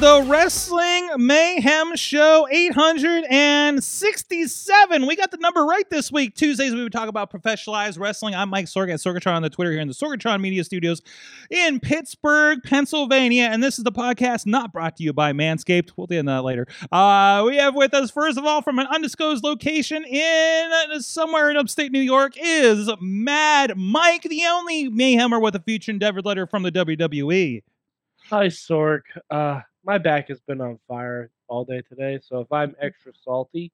The Wrestling Mayhem Show 867. We got the number right this week. Tuesdays, we would talk about professionalized wrestling. I'm Mike Sorg at Sorgatron on the Twitter here in the Sorgatron Media Studios in Pittsburgh, Pennsylvania. And this is the podcast not brought to you by Manscaped. We'll get into that later. Uh, we have with us, first of all, from an undisclosed location in uh, somewhere in upstate New York, is Mad Mike, the only Mayhemmer with a future endeavor letter from the. WWE. Hi, Sork. Uh, my back has been on fire all day today, so if I'm extra salty,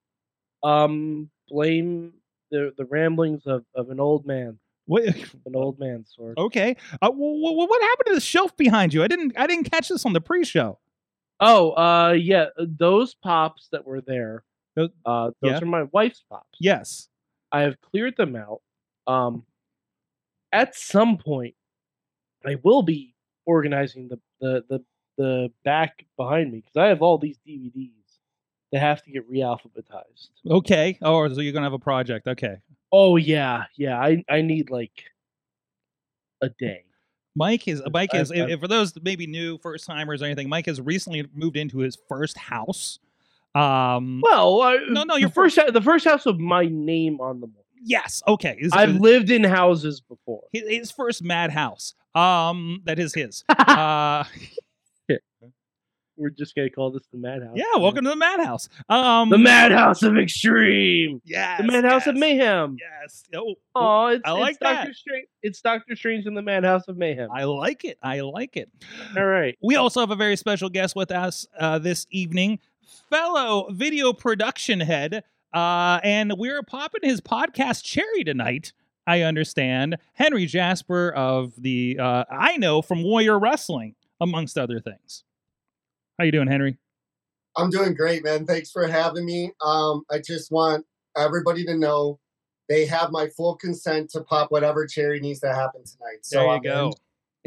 um, blame the the ramblings of, of an old man. What? An old man, Sork. Okay. Uh, w- w- what happened to the shelf behind you? I didn't. I didn't catch this on the pre-show. Oh, uh, yeah, those pops that were there, Those- uh, those yeah. are my wife's pops. Yes. I have cleared them out. Um, at some point, I will be organizing the the the, the back behind me because I have all these DVDs that have to get re-alphabetized. Okay. Oh, so you're gonna have a project. Okay. Oh yeah, yeah. I I need like a day. Mike is Mike is I- if for those maybe new first timers or anything. Mike has recently moved into his first house. Um. Well, I, No, no, your first the first house with my name on the wall. yes. Okay. His, I've lived in houses before. his, his first mad house. Um. That is his. uh. We're just gonna call this the madhouse. Yeah. Welcome to the madhouse. Um. the madhouse of extreme. Yes. The madhouse of mayhem. Yes. Oh. Oh, it's, I like it's Doctor that. Strange. It's Doctor Strange in the Madhouse of Mayhem. I like it. I like it. All right. We also have a very special guest with us uh, this evening, fellow video production head, uh, and we're popping his podcast cherry tonight. I understand Henry Jasper of the uh, I know from Warrior Wrestling, amongst other things. How you doing, Henry? I'm doing great, man. Thanks for having me. Um, I just want everybody to know they have my full consent to pop whatever cherry needs to happen tonight. So there you I'm go.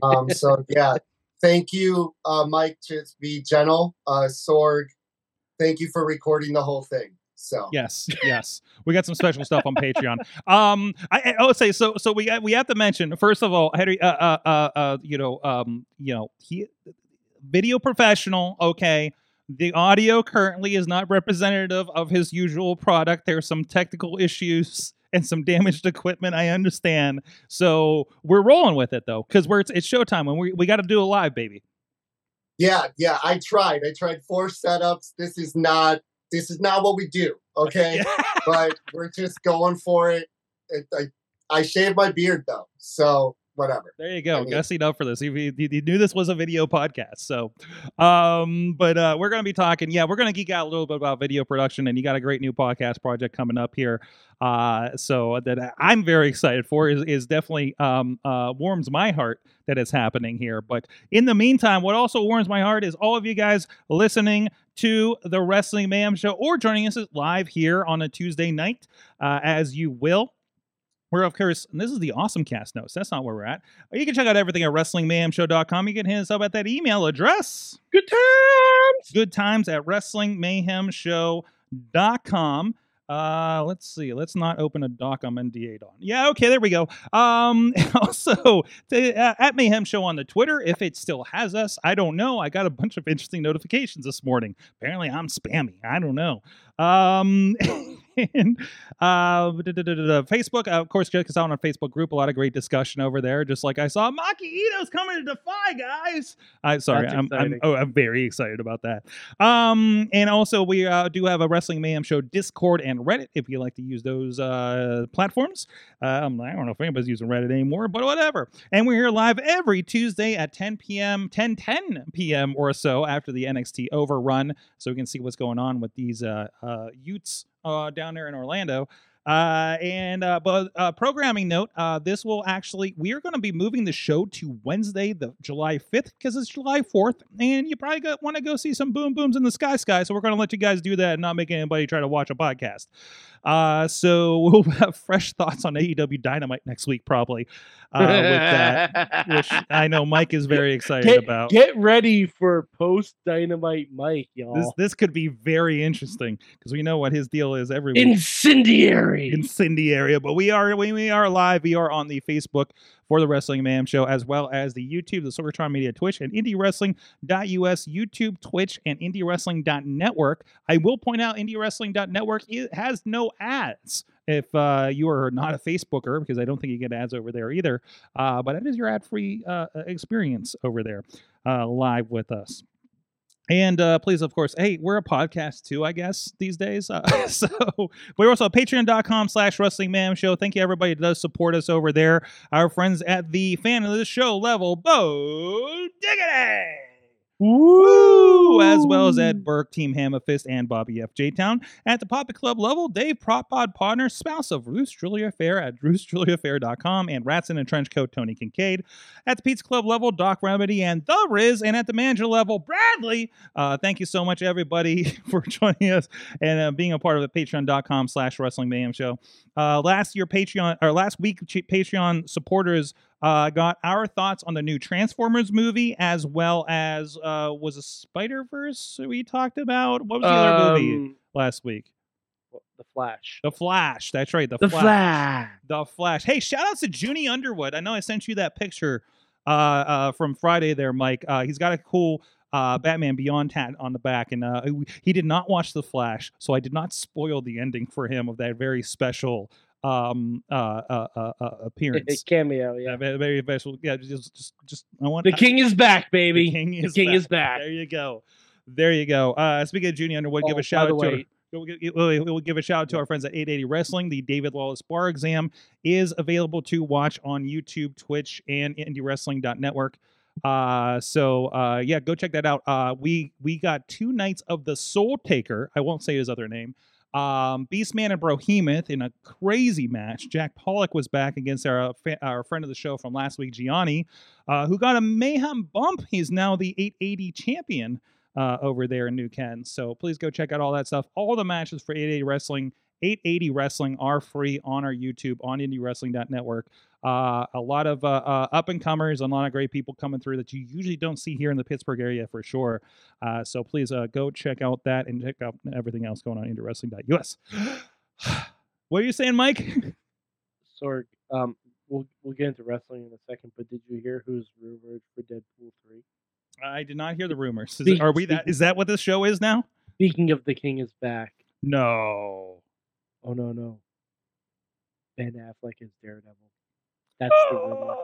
Um, so yeah, thank you, uh, Mike. Just be gentle, uh, Sorg. Thank you for recording the whole thing. So Yes, yes. We got some special stuff on Patreon. Um, I, I I'll say so. So we we have to mention first of all, Henry. Uh, uh, uh, uh you know, um, you know, he video professional. Okay, the audio currently is not representative of his usual product. There's some technical issues and some damaged equipment. I understand. So we're rolling with it though, because we're it's, it's showtime and we we got to do a live, baby. yeah, yeah. I tried. I tried four setups. This is not. This is not what we do. Okay, but we're just going for it. it I, I shaved my beard though, so whatever. There you go. I mean- Gussing up for this. He, you, you knew this was a video podcast. So, um, but uh, we're going to be talking. Yeah, we're going to geek out a little bit about video production, and you got a great new podcast project coming up here. Uh, so that I'm very excited for is, is definitely um, uh, warms my heart that it's happening here. But in the meantime, what also warms my heart is all of you guys listening to the Wrestling Mayhem Show or joining us live here on a Tuesday night, uh, as you will. We're, of course, and this is the awesome cast notes. That's not where we're at. You can check out everything at WrestlingMayhemShow.com. You can hit us up at that email address. Good times. Good times at WrestlingMayhemShow.com. Uh, let's see. Let's not open a doc I'm NDA'd on. Yeah, okay, there we go. Um, also to, uh, at Mayhem Show on the Twitter, if it still has us, I don't know. I got a bunch of interesting notifications this morning. Apparently, I'm spammy. I don't know. Um, and uh, da- da- da-. Facebook, uh, of course, check us out on our Facebook group. A lot of great discussion over there. Just like I saw, Maki Itoh's coming to Defy, guys. I sorry, I'm, I'm oh, I'm very excited about that. Um, and also we uh, do have a Wrestling Mayhem Show Discord and Reddit if you like to use those uh, platforms. Um, I don't know if anybody's using Reddit anymore, but whatever. And we're here live every Tuesday at 10 p.m., 10 10 p.m. or so after the NXT overrun, so we can see what's going on with these uh, uh, Utes uh, down there in Orlando. Uh, and uh, but uh, programming note, uh, this will actually we are going to be moving the show to Wednesday, the July fifth, because it's July fourth, and you probably want to go see some boom booms in the sky sky. So we're going to let you guys do that and not make anybody try to watch a podcast. Uh, so we'll have fresh thoughts on AEW Dynamite next week, probably. Uh, with that, which I know Mike is very excited get, about. get ready for post dynamite Mike, y'all. This this could be very interesting because we know what his deal is every week. Incendiary. Incendiary, but we are we, we are live. We are on the Facebook for the Wrestling Mayhem Show, as well as the YouTube, the Sorgatron Media Twitch, and IndieWrestling.us, YouTube, Twitch, and IndieWrestling.network. I will point out IndieWrestling.network it has no ads. If uh, you are not a Facebooker, because I don't think you get ads over there either, uh, but it is your ad-free uh, experience over there, uh, live with us. And uh, please, of course, hey, we're a podcast too, I guess, these days. Uh, so we're also at patreon.com slash wrestling mayhem show. Thank you, everybody that does support us over there. Our friends at the fan of the show level, Bo Diggity. Woo! As well as Ed Burke, Team Hammerfist, and Bobby F. J. Town. At the Poppy Club level, Dave Propod Partner, spouse of Bruce Julia Fair at brucejuliafair.com, and Rats in a Trench Coat, Tony Kincaid. At the Pizza Club level, Doc Remedy and The Riz. And at the manager level, Bradley. Uh, thank you so much, everybody, for joining us and uh, being a part of the patreon.com slash wrestling mayhem show. Uh, last year, Patreon, or last week, Patreon supporters uh, got our thoughts on the new Transformers movie, as well as uh, was a Spider Verse we talked about. What was the other movie Um, last week? The Flash. The Flash. That's right. The, The Flash. Flash. The Flash. Hey, shout outs to Junie Underwood. I know I sent you that picture uh, uh, from Friday there, Mike. Uh, he's got a cool uh, Batman Beyond tat on the back, and uh, he did not watch The Flash, so I did not spoil the ending for him of that very special um uh uh, uh, uh appearance Cameo, yeah. yeah very, special yeah just just just i want The king is back, baby. the king The is king back. is back. there you go there you go uh speaking of junior underwood give Oh, a shout out the to way- We'll give, we'll, we'll give a shout out to our friends at 880 Wrestling. The David Lawless Bar Exam is available to watch on YouTube, Twitch, and IndieWrestling.network. Uh, so uh, yeah, go check that out. Uh, we we got two nights of the Soul Taker. I won't say his other name. Um, Beastman and Brohemoth in a crazy match. Jack Pollock was back against our our friend of the show from last week, Gianni, uh, who got a mayhem bump. He's now the 880 champion uh, over there in New Ken. So please go check out all that stuff. All the matches for 880 Wrestling, 880 Wrestling are free on our YouTube on IndieWrestling.network. Uh, a lot of uh, uh, up and comers, and a lot of great people coming through that you usually don't see here in the Pittsburgh area for sure. Uh, so please uh, go check out that and check out everything else going on in IndieWrestling.us. what are you saying, Mike? Sorg, um, we'll we'll get into wrestling in a second, but did you hear who's rumored for Deadpool three? I did not hear the rumors. Is, are we that? Is that what this show is now? Speaking of the king is back. No. Oh no no. Ben Affleck is Daredevil. That's the rumor.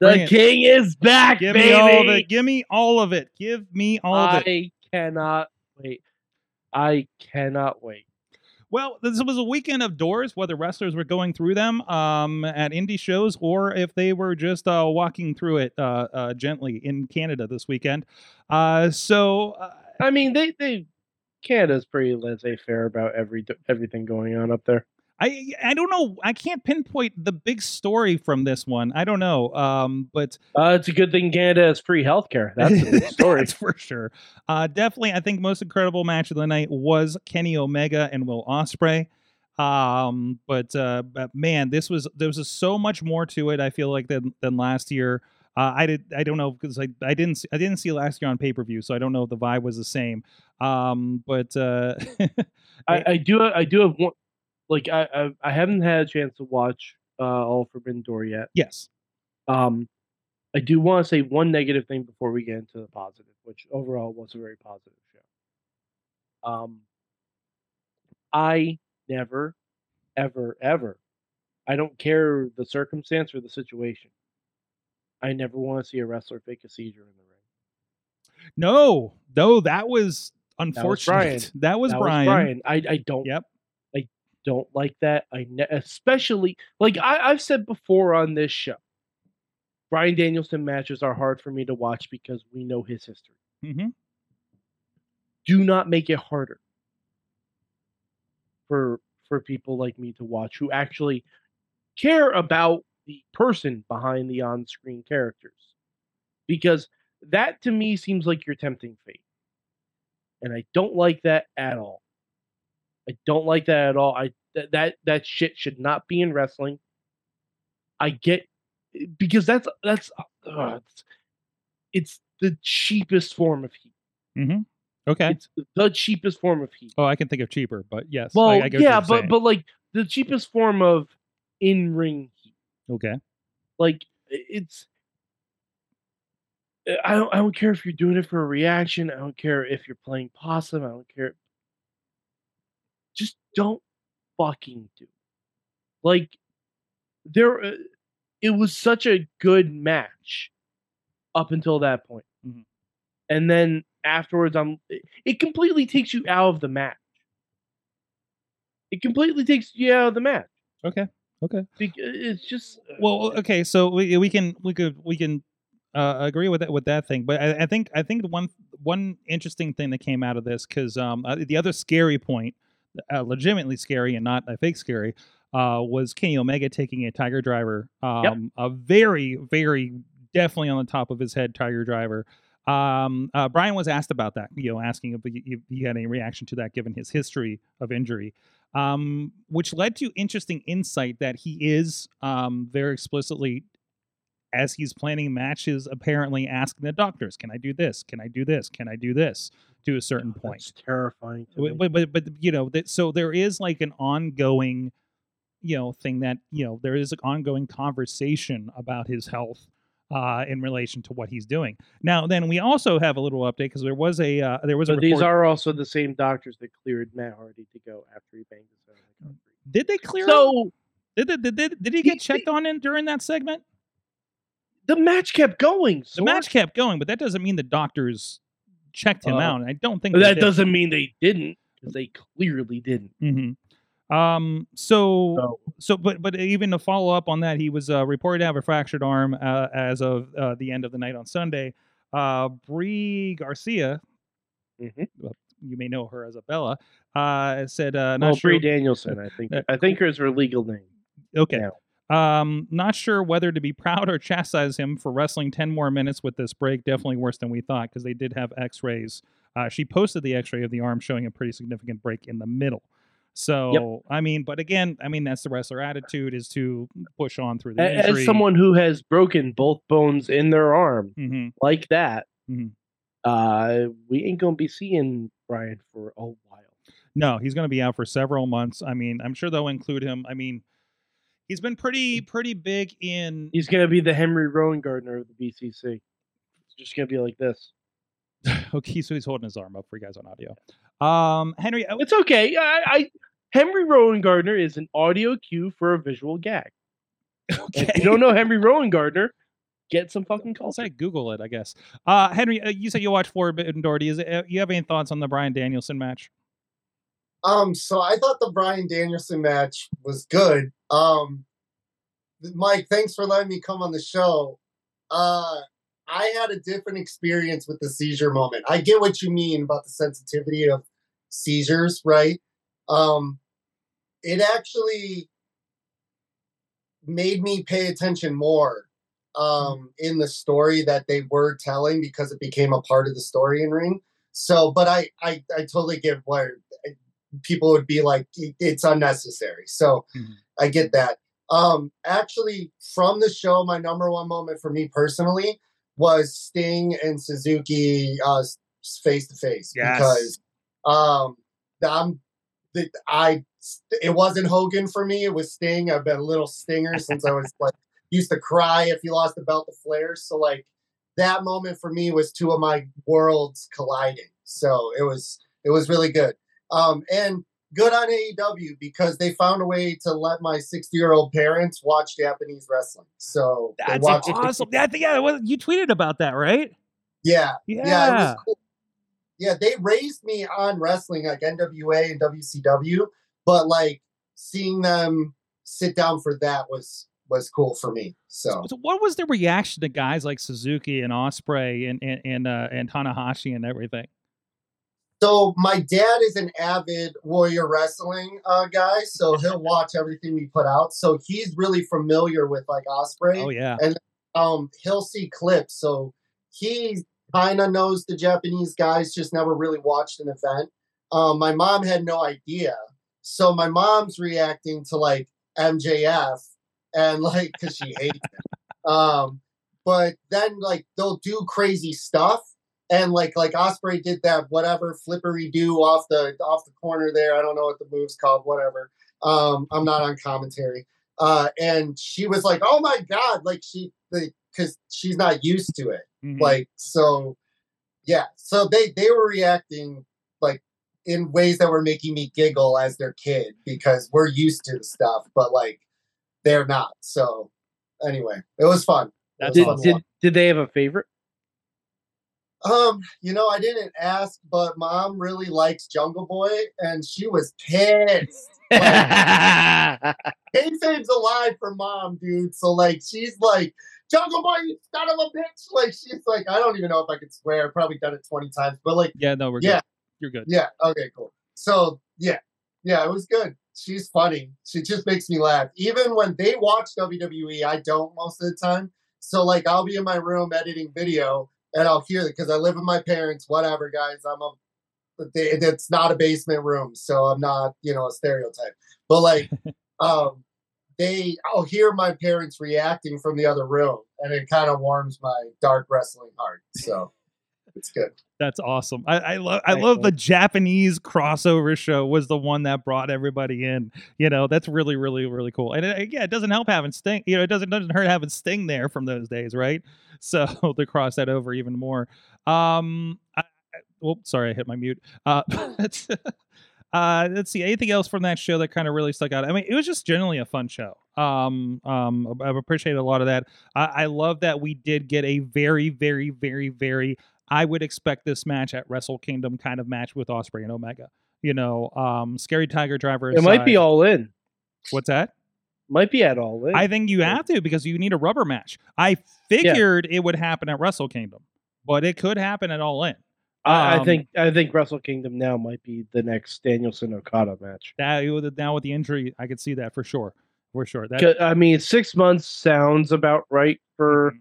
The it. king is back, Give baby. me all of it. Give me all of it. Give me all of it. I cannot wait. I cannot wait. Well, this was a weekend of doors, whether wrestlers were going through them um, at indie shows or if they were just uh, walking through it uh, uh, gently in Canada this weekend. Uh, so, uh, I mean, they they Canada's pretty laissez-faire about every everything going on up there. I I don't know. I can't pinpoint the big story from this one. I don't know. Um, but Uh, it's a good thing Canada has free healthcare. That's the story. That's for sure. Uh, definitely, I think most incredible match of the night was Kenny Omega and Will Ospreay. Um, but, uh, but man, this was there was so much more to it. I feel like than than last year. Uh, I did. I don't know because I, I didn't see, I didn't see last year on pay per view, so I don't know if the vibe was the same. Um, but uh, I, I do I do have one like I, I I haven't had a chance to watch uh all Forbidden Door yet. yes, Um I do want to say one negative thing before we get into the positive, which overall was a very positive show. Um I never, ever, ever, I don't care the circumstance or the situation. I never want to see a wrestler fake a seizure in the ring. no, no, that was was unfortunate. Bryan. That was That Bryan. Bryan. I, I don't Yep. Don't like that. I ne- especially like I, I've said before on this show. Bryan Danielson matches are hard for me to watch because we know his history. hmm Do not make it harder. for for people like me to watch who actually care about the person behind the on-screen characters because that to me seems like you're tempting fate and i don't like that at all i don't like that at all i that that, that shit should not be in wrestling i get because that's that's uh, it's, it's the cheapest form of heat Mm-hmm. Okay. it's the cheapest form of heat Oh, I can think of cheaper, but yes. well I, I yeah but saying. but like the cheapest form of in-ring heat okay. like it's uh, I don't I don't care if you're doing it for a reaction. I don't care if you're playing possum. I don't care. Don't fucking do. Like there uh, it was such a good match up until that point. Mhm. And then afterwards I'm it, it completely takes you out of the match. It completely takes you out of the match. Okay. Okay. It's just uh, Well, okay, so we we can we could we can uh, agree with that with that thing, but I, I think I think one one interesting thing that came out of this because um uh, the other scary point, uh, legitimately scary and not a fake scary, uh, was Kenny Omega taking a Tiger Driver, um, a very very definitely on the top of his head Tiger Driver. Um, uh, Bryan was asked about that, you know, asking if he, if he had any reaction to that given his history of injury um, which led to interesting insight that he is um, very explicitly, as he's planning matches, apparently asking the doctors, "Can I do this? Can I do this? Can I do this?" To a certain point. that's terrifying. to me. But, but but you know that so there is like an ongoing, you know, thing that you know there is an ongoing conversation about his health. Uh, in relation to what he's doing now, then we also have a little update because there was a uh, there was a these are also the same doctors that cleared Matt Hardy to go after he banged his head on the concrete. did they clear him? So Did, did, did, did, did he He- get checked on in during that segment? the match kept going. The match kept going, but that doesn't mean the doctors checked him Uh, out. I don't think that doesn't mean they didn't, because they clearly didn't. Mhm. Um. So, So so, but but even to follow up on that, he was uh, reported to have a fractured arm uh, as of uh, the end of the night on Sunday. Uh, Brie Garcia, mhm. you may know her as a Bella, uh, said, uh, "Not well, sure." Brie Danielson, I think. Uh, I think her is her legal name. Okay. now. Um, not sure whether to be proud or chastise him for wrestling 10 more minutes with this break. Definitely worse than we thought because they did have x rays. Uh, she posted the x ray of the arm showing a pretty significant break in the middle. So, I mean, but again, I mean, that's the wrestler attitude is to push on through the A- injury. As someone who has broken both bones in their arm Mhm. like that, Mhm. uh, we ain't gonna be seeing Bryan for a while. No, he's going to be out for several months. I mean, I'm sure they'll include him. I mean, he's been pretty, pretty big in. He's gonna be the Henry Rowengartner of the BCC. It's just gonna be like this. Okay, so he's holding his arm up for you guys on audio. Um, Henry, uh, It's okay. I, I Henry Rowengartner is an audio cue for a visual gag. okay. If you don't know Henry Rowengartner, get some fucking I'll say Google it, I guess. Uh, Henry, uh, you said you watched Forbidden Door. Do you, uh, you have any thoughts on the Bryan Danielson match? Um, so I thought the Bryan Danielson match was good. Um, Mike, thanks for letting me come on the show. Uh, I had a different experience with the seizure moment. I get what you mean about the sensitivity of seizures, right? Um, it actually made me pay attention more um, in the story that they were telling because it became a part of the story in ring. So, but I, I, I totally get where people would be like, it's unnecessary. So Mhm. I get that. Um, actually, from the show, my number one moment for me personally was Sting and Suzuki uh, face to face because um, I'm the I it wasn't Hogan for me. It was Sting. I've been a little Stinger since I was like used to cry if he lost the belt to Flair. So like that moment for me was two of my worlds colliding. So it was it was really good. Um, and good on AEW because they found a way to let my 60 year old parents watch Japanese wrestling. So That's awesome. Think- yeah, well, you tweeted about that, right? Yeah, Yeah. yeah, it was cool. Yeah, they raised me on wrestling like NWA and WCW, but like seeing them sit down for that was was cool for me. So So what was the reaction to guys like Suzuki and Ospreay and and and, uh, and Tanahashi and everything? So my dad is an avid Warrior Wrestling uh, guy, so he'll watch everything we put out. So he's really familiar with like Ospreay. Oh yeah. And um, he'll see clips, so he kind of knows the Japanese guys, just never really watched an event. Um, my mom had no idea, so my mom's reacting to like MJF and like because she hates it. Um, but then like they'll do crazy stuff and like like Ospreay did that whatever flippery do off the off the corner there. I don't know what the move's called, whatever. Um, I'm not on commentary. Uh, and she was like, "Oh my god!" Like she, because she's not used to it. Mhm. Like so, yeah. So they they were reacting like in ways that were making me giggle as their kid because we're used to the stuff, but like they're not. So anyway, it was fun. It was Did, fun did did they have a favorite? Um, you know, I didn't ask, but mom really likes Jungle Boy, and she was pissed. Kayfabe's alive for mom, dude. So like, she's like, Jungle Boy, you son of a bitch. Like, she's like, I don't even know if I could swear. I've probably done it twenty times, but like, Yeah, no, we're Yeah. good. You're good. yeah, okay, cool. So yeah, yeah, it was good. She's funny. She just makes me laugh. Even when they watch WWE, I don't most of the time. So like, I'll be in my room editing video, and I'll hear it because I live with my parents. Whatever, guys. I'm a. They, it's not a basement room, so I'm not, you know, a stereotype. But like, um, they, I'll hear my parents reacting from the other room, and it kind of warms my dark wrestling heart. So it's good. That's awesome. I, I love I love the Japanese crossover show was the one that brought everybody in. You know, that's really, really, really cool. And it, yeah, it doesn't help having Sting. You know, it doesn't doesn't hurt having Sting there from those days, right? So to cross that over even more. Um, I, well, sorry, I hit my mute. Uh, let's, uh, let's see. Anything else from that show that kind of really stuck out? I mean, it was just generally a fun show. Um, um, I've appreciated a lot of that. I, I love that we did get a very, very, very, very I would expect this match at Wrestle Kingdom kind of match with Ospreay and Omega. You know, um, Scary Tiger Driver. It might be all in. What's that? Might be at all in. I think you have to because you need a rubber match. I figured it would happen at Wrestle Kingdom, but it could happen at All In. I, I Um, think I think Wrestle Kingdom now might be the next Danielson Okada match. that now with the injury, I could see that for sure, for sure. That I mean, six months sounds about right for Mhm.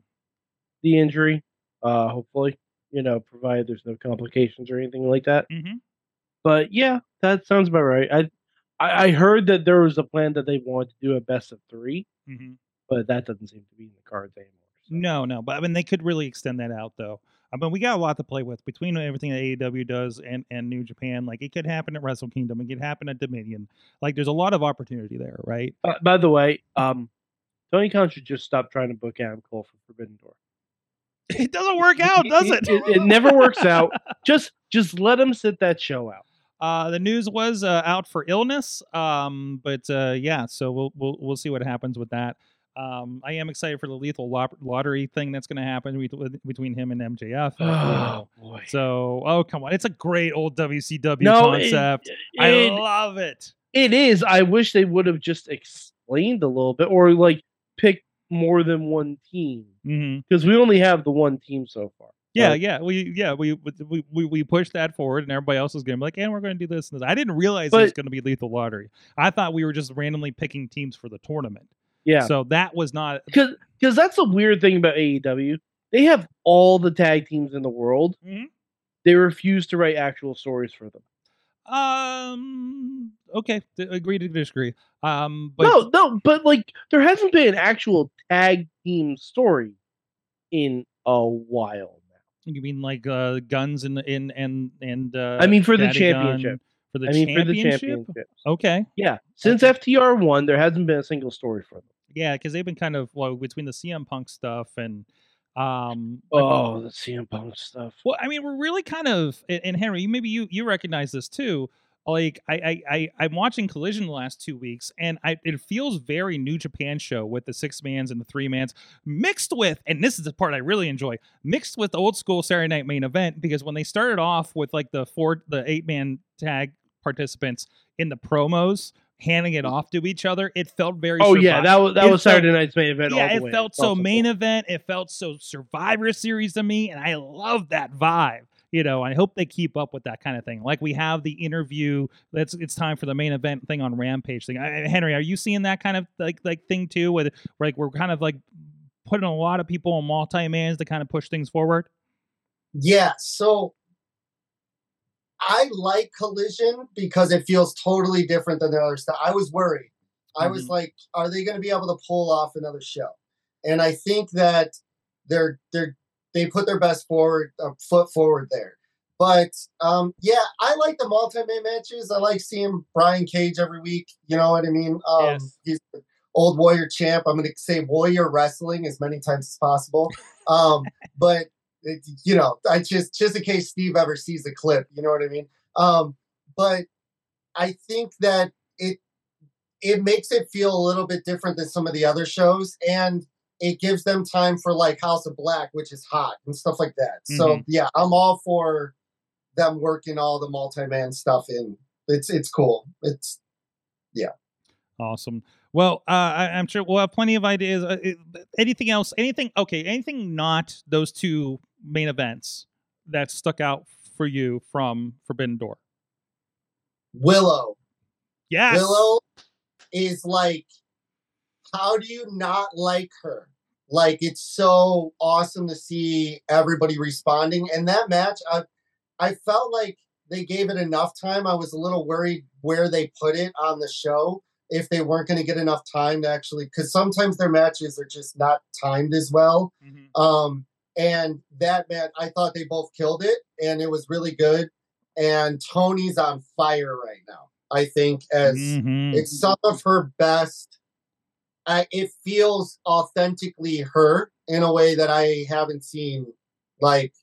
the injury. Uh, hopefully, you know, provided there's no complications or anything like that. Mhm. But yeah, that sounds about right. I, I I heard that there was a plan that they wanted to do a best of three, Mhm. but that doesn't seem to be in the cards anymore. so. No, no, but I mean they could really extend that out though. I mean we got a lot to play with between everything that AEW does and and New Japan. Like it could happen at Wrestle Kingdom, it could happen at Dominion. Like there's a lot of opportunity there, right? Uh, by the way, um, Tony Khan should just stop trying to book Adam Cole for Forbidden Door. It doesn't work out, does it? It, it never works out. Just just let him sit that show out. Uh, the news was uh, out for illness, um, but uh, yeah, so we'll we'll we'll see what happens with that. Um, I am excited for the lethal lot- lottery thing that's going to happen with, with, between him and MJF. know. boy. So, oh come on, it's a great old WCW No, it- concept. I love it. It is. I wish they would have just explained a little bit, or like picked more than one team, because we only have the one team so far. Yeah, yeah, we yeah we we we, pushed that forward, and everybody else is going to be like, "And we're going to do this and this." I didn't realize it was going to be lethal lottery. I thought we were just randomly picking teams for the tournament. yeah. So that was not. Because because that's the weird thing about AEW. They have all the tag teams in the world. Mhm. They refuse to write actual stories for them. Um. Okay. d- Agree to disagree. Um. But no, no, but like there hasn't been an actual tag team story in a while now. you mean like uh guns and in and and uh. I mean, for the Daddy Gun championship. For the I mean, for the championship. Okay. Yeah, since FTR won, there hasn't been a single story for them. Yeah, because they've been kind of well between the CM Punk stuff and um. I- Oh, the CM Punk stuff. Well, I mean, we're really kind of, and Henry, you- maybe you you recognize this too. Like, I I, I I'm watching Collision the last two weeks, and I it feels very New Japan show with the six mans and the three mans mixed with, and this is the part I really enjoy, mixed with old school Saturday Night Main Event because when they started off with like the four the eight man tag participants in the promos handing it off to each other, it felt very. Oh yeah, that was that it was felt- Saturday night's main event. yeah, it way felt so main board. event. It felt so Survivor Series to me, and I love that vibe. you know, I hope they keep up with that kind of thing. Like we have the interview. That's it's time for the main event thing on Rampage thing. I, Henry, are you seeing that kind of like like thing too? With where, like we're kind of like putting a lot of people on multi mans to kind of push things forward. Yeah, so I like Collision because it feels totally different than the other stuff. I was worried. I was Mhm. like, are they going to be able to pull off another show? And I think that they're they're they put their best forward uh, foot forward there. But um, yeah, I like the multi-man matches. I like seeing Brian Cage every week. You know what I mean? Um, Yes. He's the old Warrior champ. I'm going to say Warrior Wrestling as many times as possible. Um, but it, you know, I just just in case Steve ever sees the clip, you know what I mean. Um, but I think that it it makes it feel a little bit different than some of the other shows, and it gives them time for like House of Black, which is hot and stuff like that. So yeah, I'm all for them working all the multi-man stuff in. It's it's cool. It's yeah. Awesome. Well, uh, I, I'm sure we'll have plenty of ideas. Uh, anything else? Anything? Okay. Anything not those two main events that stuck out for you from Forbidden Door? Willow. Yes. Willow is like, how do you not like her? Like, it's so awesome to see everybody responding. And that match, I, I felt like they gave it enough time. I was a little worried where they put it on the show if they weren't going to get enough time to actually, because sometimes their matches are just not timed as well. Mhm. Um, and that man, I thought they both killed it, and it was really good. And Toni's on fire right now. I think as Mhm. it's some of her best. I, it feels authentically her in a way that I haven't seen. Like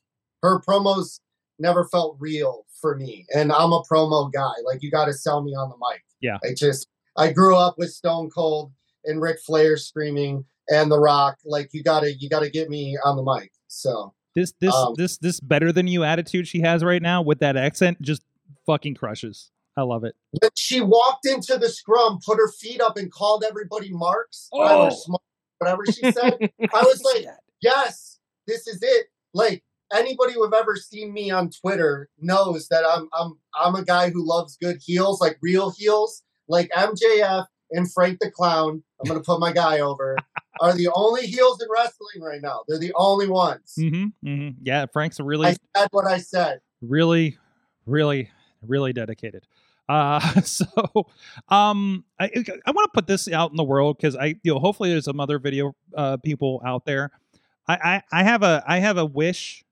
her promos never felt real for me, and I'm a promo guy. Like you got to sell me on the mic. Yeah. I just I grew up with Stone Cold and Ric Flair screaming and The Rock. Like you gotta you gotta get me on the mic. So This this Um, this this better than you attitude she has right now with that accent just fucking crushes. I love it. when she walked into the scrum, put her feet up, and called everybody marks, whatever, Oh. smart, whatever she said. I was like, yes, this is it. Like anybody who've ever seen me on Twitter knows that I'm I'm I'm a guy who loves good heels, like real heels, like MJF and Frank the Clown. I'm gonna put my guy over. Are the only heels in wrestling right now. They're the only ones. Mm-hmm, mm-hmm. Yeah, Frank's really I said what I said. really really really dedicated uh so um i i want to put this out in the world because i you know hopefully there's some other video uh people out there I, I i have a i have a wish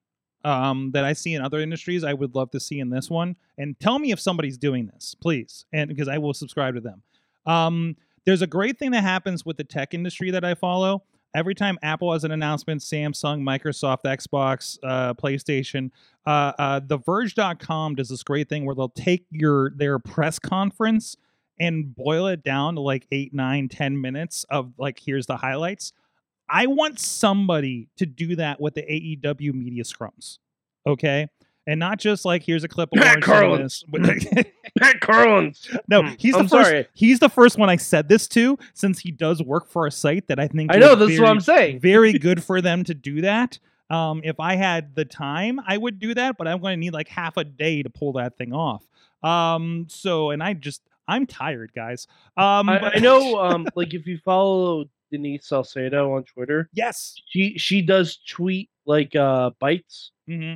um that i see in other industries i would love to see in this one and tell me if somebody's doing this please and because i will subscribe to them um there's a great thing that happens with the tech industry that i follow. Every time apple has an announcement samsung microsoft xbox uh, playstation uh, uh, the verge.com does this great thing where they'll take your their press conference and boil it down to like eight nine ten minutes of like here's the highlights. I want somebody to do that with the aew media scrums okay and not just like here's a clip of Matt Orange saying this, but- Pat Carlins. no Hmm, he's the I'm first sorry. he's the first one i said this to since he does work for a site that i think I know is this is what I'm saying. very good for them to do that. Um, if I had the time, I would do that, but I'm going to need like half a day to pull that thing off. Um, so, and I just, I'm tired, guys. Um, I, but- I know, um, like if you follow Denise Salcedo on Twitter, yes. she she does tweet like uh bites hmm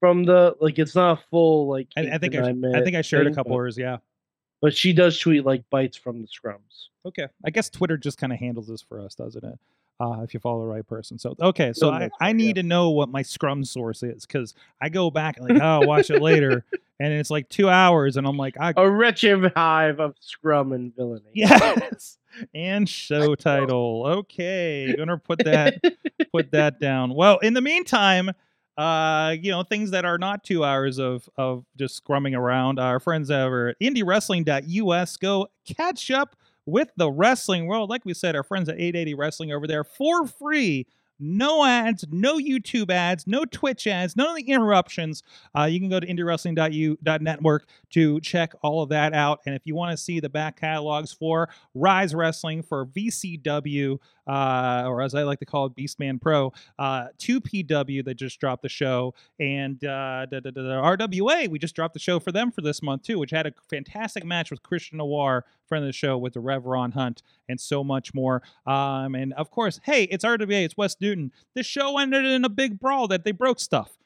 from the like it's not a full like. I, I think I, I think I shared a couple but, hers. Yeah. but she does tweet like bites from the scrums. Okay. I guess Twitter just kind of handles this for us, doesn't it? Uh, if you follow the right person. So okay, so I, I need yeah. to know what my Scrum source is because I go back and like, oh, I'll watch it later, and it's like two hours, and I'm like, I A wretched hive of scrum and villainy. Yes. And show title. Okay. Gonna put that put that down. Well, in the meantime, uh, you know, things that are not two hours of of just scrumming around. Our friends over at indiewrestling.us go catch up with the wrestling world. Like we said, our friends at 880 Wrestling over there for free no ads, no YouTube ads, no Twitch ads, none of the interruptions. Uh, you can go to indiewrestling.u.network to check all of that out. And if you want to see the back catalogs for Rise Wrestling, for VCW, uh, or as I like to call it, Beastman Pro, uh, 2PW that just dropped the show, and uh, da, RWA, we just dropped the show for them for this month too, which had a fantastic match with Christian Noir, friend of the show, with the Rev Ron Hunt, and so much more. Um, and of course, hey, it's RWA, it's West Newton. This show ended in a big brawl that they broke stuff.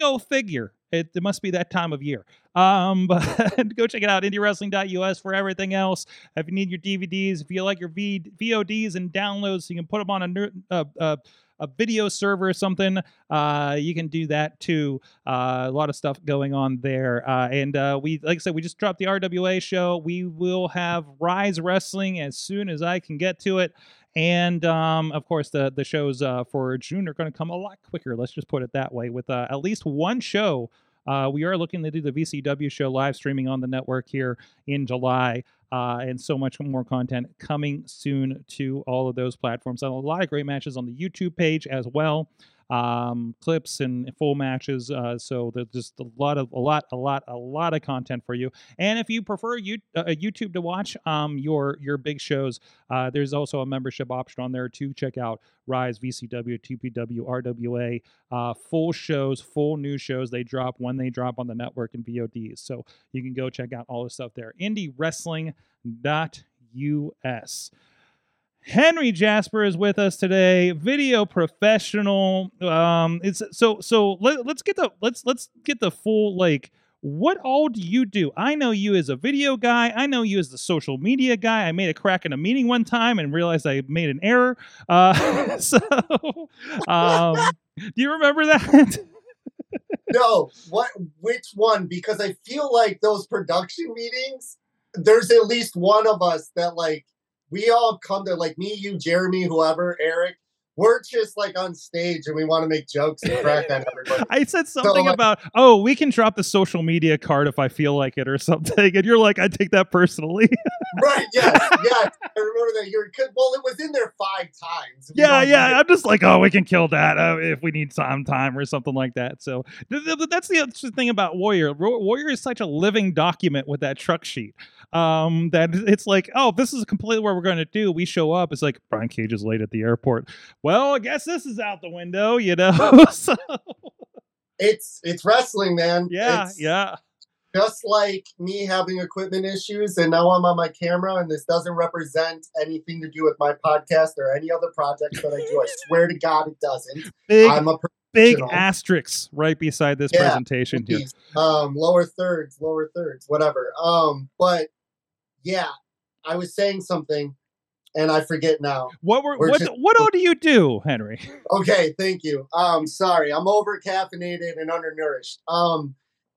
Go figure. It, it must be that time of year. Um, but go check it out, indiewrestling.us for everything else. If you need your DVDs, if you like your v- VODs and downloads, you can put them on a, uh, uh, a video server or something, uh, you can do that too. Uh, a lot of stuff going on there. Uh, and uh, we, like I said, we just dropped the RWA show. We will have Rise Wrestling as soon as I can get to it. And um, of course, the the shows uh, for June are going to come a lot quicker. Let's just put it that way. With uh, at least one show, uh, we are looking to do the VCW show live streaming on the network here in July. Uh, and so much more content coming soon to all of those platforms. A lot of great matches on the YouTube page as well, um, clips and full matches. Uh, so there's just a lot of a lot, a lot, a lot of content for you. And if you prefer you, uh, YouTube to watch um, your your big shows, uh, there's also a membership option on there to check out Rise, VCW, TPW, RWA, uh, full shows, full new shows. They drop when they drop on the network and VODs. So you can go check out all the stuff there. IndieWrestling.us. Henry Jasper is with us today, video professional. Um, it's so so. Let, let's get the let's let's get the full like. What all do you do? I know you as a video guy. I know you as the social media guy. I made a crack in a meeting one time and realized I made an error. Uh, so, um, do you remember that? No, what? Which one? Because I feel like those production meetings. There's at least one of us that like we all come to like me, you, Jeremy, whoever, Eric. We're just like on stage and we want to make jokes and crack on everybody. I said something like- about, oh, we can drop the social media card if I feel like it or something. And you're like, I take that personally. right? Yes, yes. I remember that. You're well. It was in there five times. We yeah, yeah. I'm just like, oh, we can kill that uh, if we need some time or something like that. So th- th- that's the other thing about Warrior. Warrior is such a living document with that truck sheet um, that it's like, oh, this is completely what we're going to do. We show up. It's like Brian Cage is late at the airport. Well, I guess this is out the window, you know. so It's it's wrestling, man. yeah, It's yeah. Just like me having equipment issues, and now I'm on my camera, and this doesn't represent anything to do with my podcast or any other projects that I do. I swear to God, it doesn't. Big I'm a big asterisks right beside this Yeah, presentation here. Um lower thirds lower thirds whatever um but yeah i was saying something and i forget now. What were We're what just- what all do you do, Henry? okay thank you. Um sorry i'm over caffeinated and undernourished. Um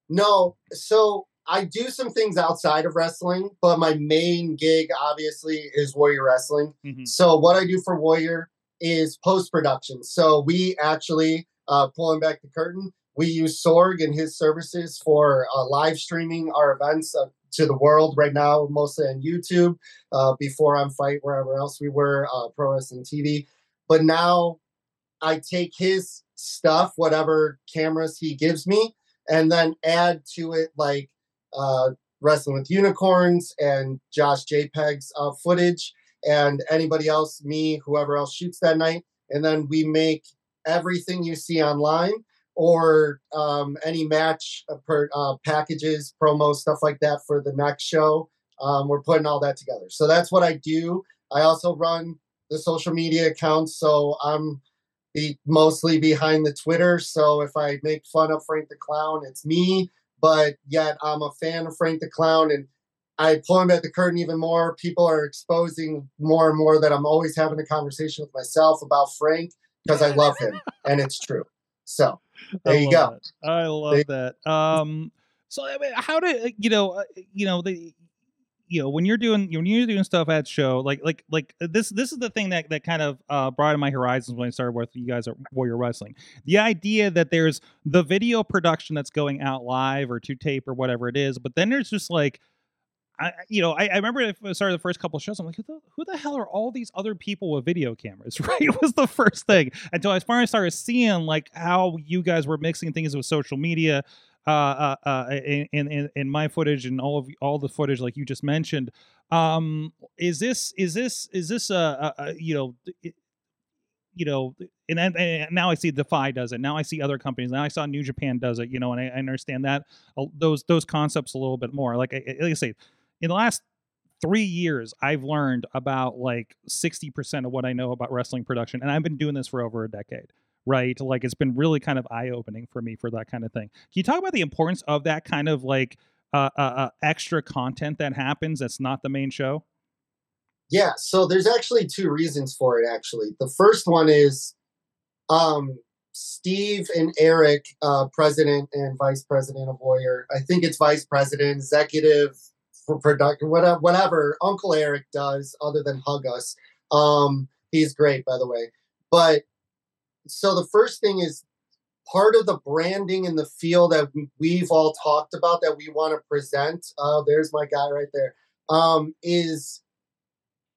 no so i do some things outside of wrestling but my main gig obviously is warrior wrestling. Mhm. so what i do for warrior is post production so we actually uh pulling back the curtain we use sorg and his services for uh, live streaming our events uh, to the world right now mostly on youtube uh, before on fight wherever else we were uh, pro wrestling tv but now i take his stuff whatever cameras he gives me and then add to it like uh, wrestling with unicorns and josh jpeg's uh, footage and anybody else me whoever else shoots that night. And then we make everything you see online or um, any match uh, per, uh, packages, promos, stuff like that for the next show. Um, we're putting all that together. So that's what I do. I also run the social media accounts, so I'm be mostly behind the Twitter. So if I make fun of Frank the Clown, it's me. But yet I'm a fan of Frank the Clown, and I pull him at the curtain even more. People are exposing more and more that I'm always having a conversation with myself about Frank because I love him, and it's true. So there I you go. I love that. Um, so I mean, how do you know? uh, You know the. You know when you're doing when you're doing stuff at show like like like uh, this this is the thing that that kind of uh, broadened my horizons when I started with you guys at Warrior Wrestling. The idea that there's the video production that's going out live or to tape or whatever it is, but then there's just like I, you know, I, I remember I started the first couple shows, I'm like, who the, who the hell are all these other people with video cameras? Right, it was the first thing until as far as I finally started seeing like how you guys were mixing things with social media, uh, uh, uh in, in in my footage and all of all the footage like you just mentioned. Um, is this is this is this a, a, a you know? It, you know, and, then, and now I see Defy does it. Now I see other companies. Now I saw New Japan does it. You know, and I, I understand that uh, those those concepts a little bit more. Like, like I say, in the last three years, I've learned about like sixty percent of what I know about wrestling production, and I've been doing this for over a decade. Right, like it's been really kind of eye opening for me for that kind of thing. Can you talk about the importance of that kind of like uh, uh, uh, extra content that happens that's not the main show? Yeah, so there's actually two reasons for it. Actually, the first one is um, Steve and Eric, uh, president and vice president of Warrior. I think it's vice president, executive production, whatever, whatever Uncle Eric does, other than hug us. Um, he's great, by the way. But so the first thing is part of the branding and the feel that we've all talked about that we want to present. Oh, there's my guy right there. Um, is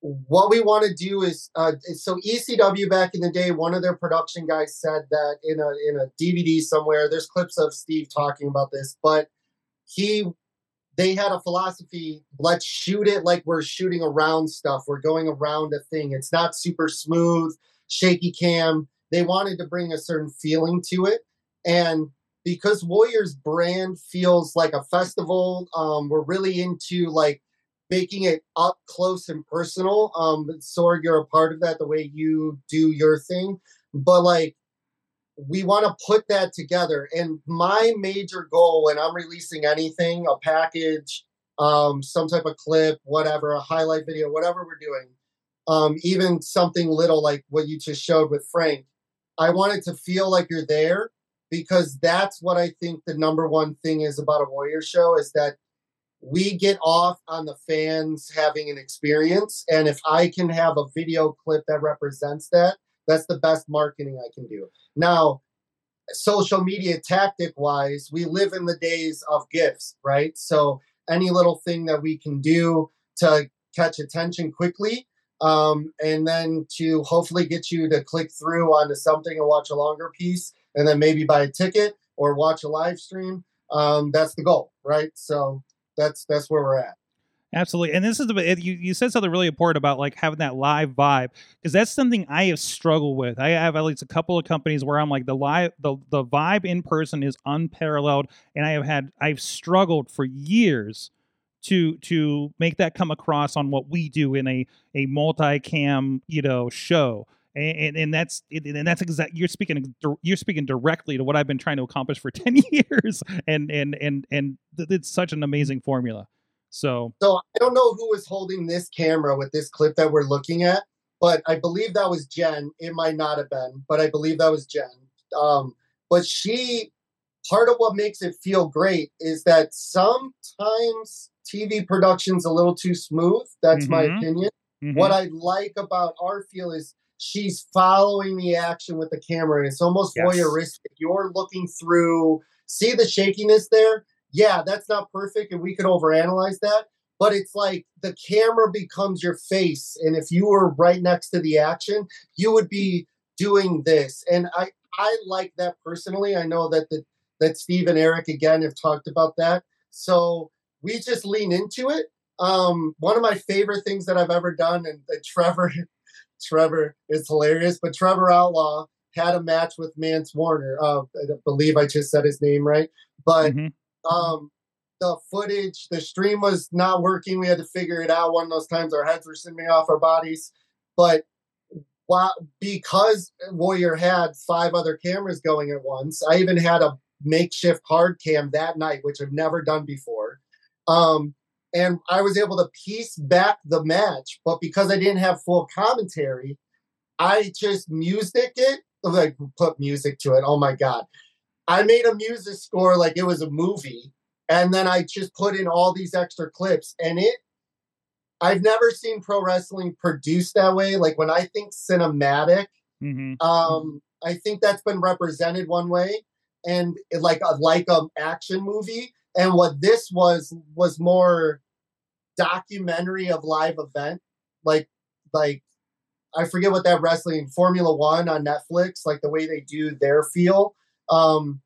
what we want to do is uh, so ECW back in the day, one of their production guys said that in a in a DVD somewhere. There's clips of Steve talking about this, but he they had a philosophy: let's shoot it like we're shooting around stuff. We're going around a thing. It's not super smooth, shaky cam. They wanted to bring a certain feeling to it, and because Warriors brand feels like a festival, um, we're really into like making it up close and personal. Um, Sorg, you're a part of that the way you do your thing, but like we want to put that together. And my major goal when I'm releasing anything, a package, um, some type of clip, whatever, a highlight video, whatever we're doing, um, even something little like what you just showed with Frank, I want it to feel like you're there because that's what I think the number one thing is about a Warrior show is that we get off on the fans having an experience. And if I can have a video clip that represents that, that's the best marketing I can do. Now, social media tactic wise, we live in the days of GIFs, right? So any little thing that we can do to catch attention quickly um, and then to hopefully get you to click through onto something and watch a longer piece and then maybe buy a ticket or watch a live stream. Um, that's the goal, right? So that's that's where we're at. Absolutely, and this is the you you said something really important about like having that live vibe because that's something I have struggled with. I have at least a couple of companies where I'm like the live the the vibe in person is unparalleled, and I have had I've struggled for years to to make that come across on what we do in a a multi-cam, you know show and, and that's and that's exactly you're speaking you're speaking directly to what I've been trying to accomplish for 10 years and and and and it's such an amazing formula so so I don't know who was holding this camera with this clip that we're looking at but I believe that was Jen it might not have been but I believe that was Jen um but she part of what makes it feel great is that sometimes TV production's a little too smooth that's mm-hmm. my opinion mm-hmm. what I like about our feel is she's following the action with the camera and it's almost yes. voyeuristic. You're looking through, see the shakiness there? Yeah, that's not perfect and we could overanalyze that, but it's like the camera becomes your face. And if you were right next to the action, you would be doing this. And I, I like that personally. I know that the that Steve and Eric again have talked about that. So we just lean into it. Um, one of my favorite things that I've ever done, and, Trevor Trevor is hilarious. But Trevor Outlaw had a match with Mance Warner. Uh, I believe I just said his name right. But mm-hmm. Um, the footage, the stream was not working. We had to figure it out. One of those times our heads were swimming off our bodies. But while, because Warrior had five other cameras going at once, I even had a makeshift hard cam that night, which I've never done before. Um, and I was able to piece back the match. But because I didn't have full commentary, I just music it, like put music to it. Oh my god, I made a music score like it was a movie, and then I just put in all these extra clips, and it. I've never seen pro wrestling produced that way. Like when I think cinematic, mm-hmm. um, I think that's been represented one way, and it, like a like a action movie and what this was was more documentary of live event, like like I forget what that wrestling Formula One on Netflix, like the way they do their feel. Um,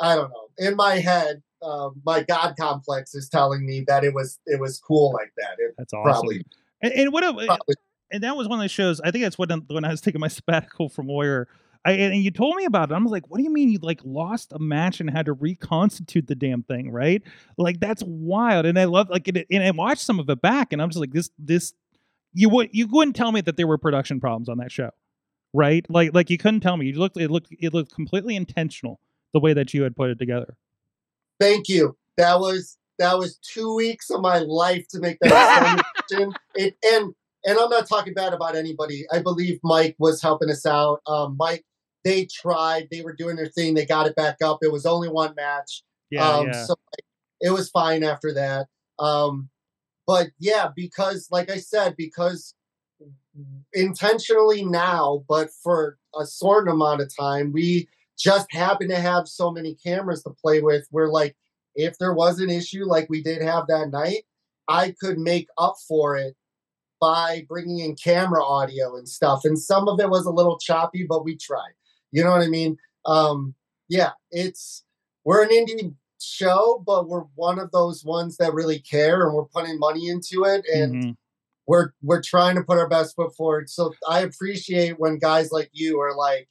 I don't know. In my head, um, my God complex is telling me that it was it was cool like that. It That's awesome. probably And, and what? a- probably and that was one of the shows. I think that's when when I was taking my sabbatical from Warrior. I, and you told me about it. I was like, "What do you mean you like lost a match and had to reconstitute the damn thing?" Right? Like that's wild. And I love like it, and I watched some of it back, and I'm just like, "This this you would you wouldn't tell me that there were production problems on that show, right? Like like you couldn't tell me. You looked it looked it looked completely intentional the way that you had put it together. Thank you. That was that was two weeks of my life to make that decision. It and and I'm not talking bad about anybody. I believe Mike was helping us out. Um, Mike, they tried. They were doing their thing. They got it back up. It was only one match. Yeah, um, yeah. So like, it was fine after that. Um, but yeah, because like I said, because intentionally now, but for a certain amount of time, we just happen to have so many cameras to play with. We're like, if there was an issue like we did have that night, I could make up for it by bringing in camera audio and stuff. And some of it was a little choppy, but we tried. You know what I mean? Um, yeah, it's we're an indie show, but we're one of those ones that really care and we're putting money into it and Mhm. We're we're trying to put our best foot forward. So I appreciate when guys like you are like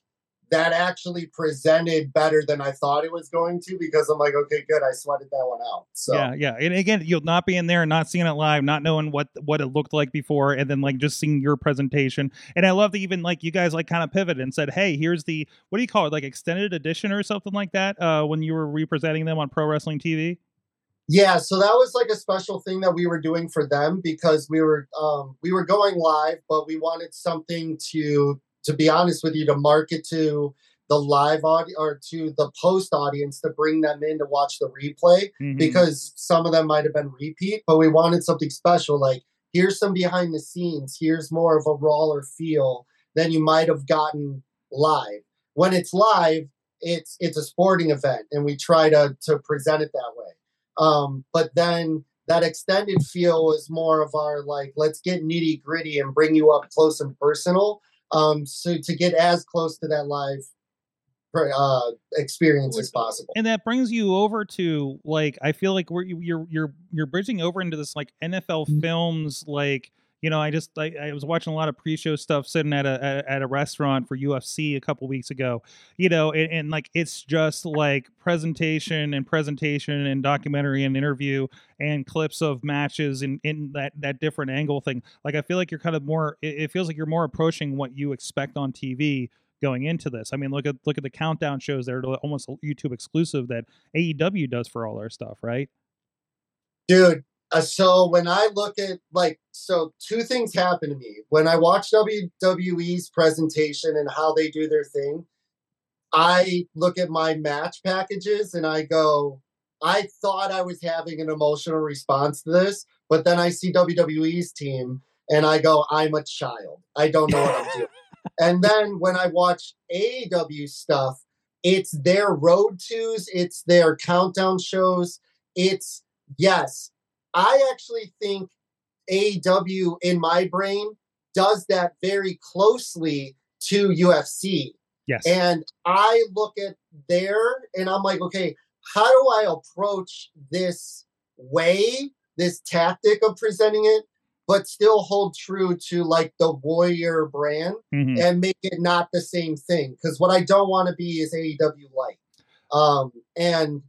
that actually presented better than I thought it was going to because I'm like, okay, good, I sweated that one out. So Yeah, yeah. And again, you'll not be in there not seeing it live, not knowing what what it looked like before, and then like just seeing your presentation. And I love that even like you guys like kind of pivoted and said, "Hey, here's the what do you call it, like extended edition or something like that." Uh, when you were representing them on Pro Wrestling TV. Yeah, so that was like a special thing that we were doing for them because we were um, we were going live, but we wanted something to to be honest with you to market to the live audience or to the post audience to bring them in to watch the replay Mhm. because some of them might have been repeat, but we wanted something special like here's some behind the scenes, here's more of a rawer feel than you might have gotten live. When it's live, it's it's a sporting event and we try to to present it that way. Um, but then that extended feel is more of our like, let's get nitty gritty and bring you up close and personal. Um, so to get as close to that live uh, experience as possible. and that brings you over to like I feel like we're you're you're you're bridging over into this like NFL Mm. films like you know I just I, I was watching a lot of pre-show stuff sitting at a at, a restaurant for UFC a couple weeks ago you know and, and like it's just like presentation and presentation and documentary and interview and clips of matches in in that that different angle thing like I feel like you're kind of more it, it feels like you're more approaching what you expect on TV going into this. I mean, look at look at the countdown shows that are almost YouTube exclusive that AEW does for all our stuff, right? Dude, uh, so when I look at like, so two things happen to me. When I watch WWE's presentation and how they do their thing, I look at my match packages and I go, I thought I was having an emotional response to this, but then I see WWE's team and I go, I'm a child. I don't know what I'm doing. and then when I watch AEW stuff, it's their road twos, it's their countdown shows, it's yes. I actually think AEW in my brain does that very closely to UFC. Yes. And I look at there and I'm like, okay, how do I approach this way, this tactic of presenting it, but still hold true to like the warrior brand Mhm. and make it not the same thing? Because what I don't want to be is AEW light. Um, and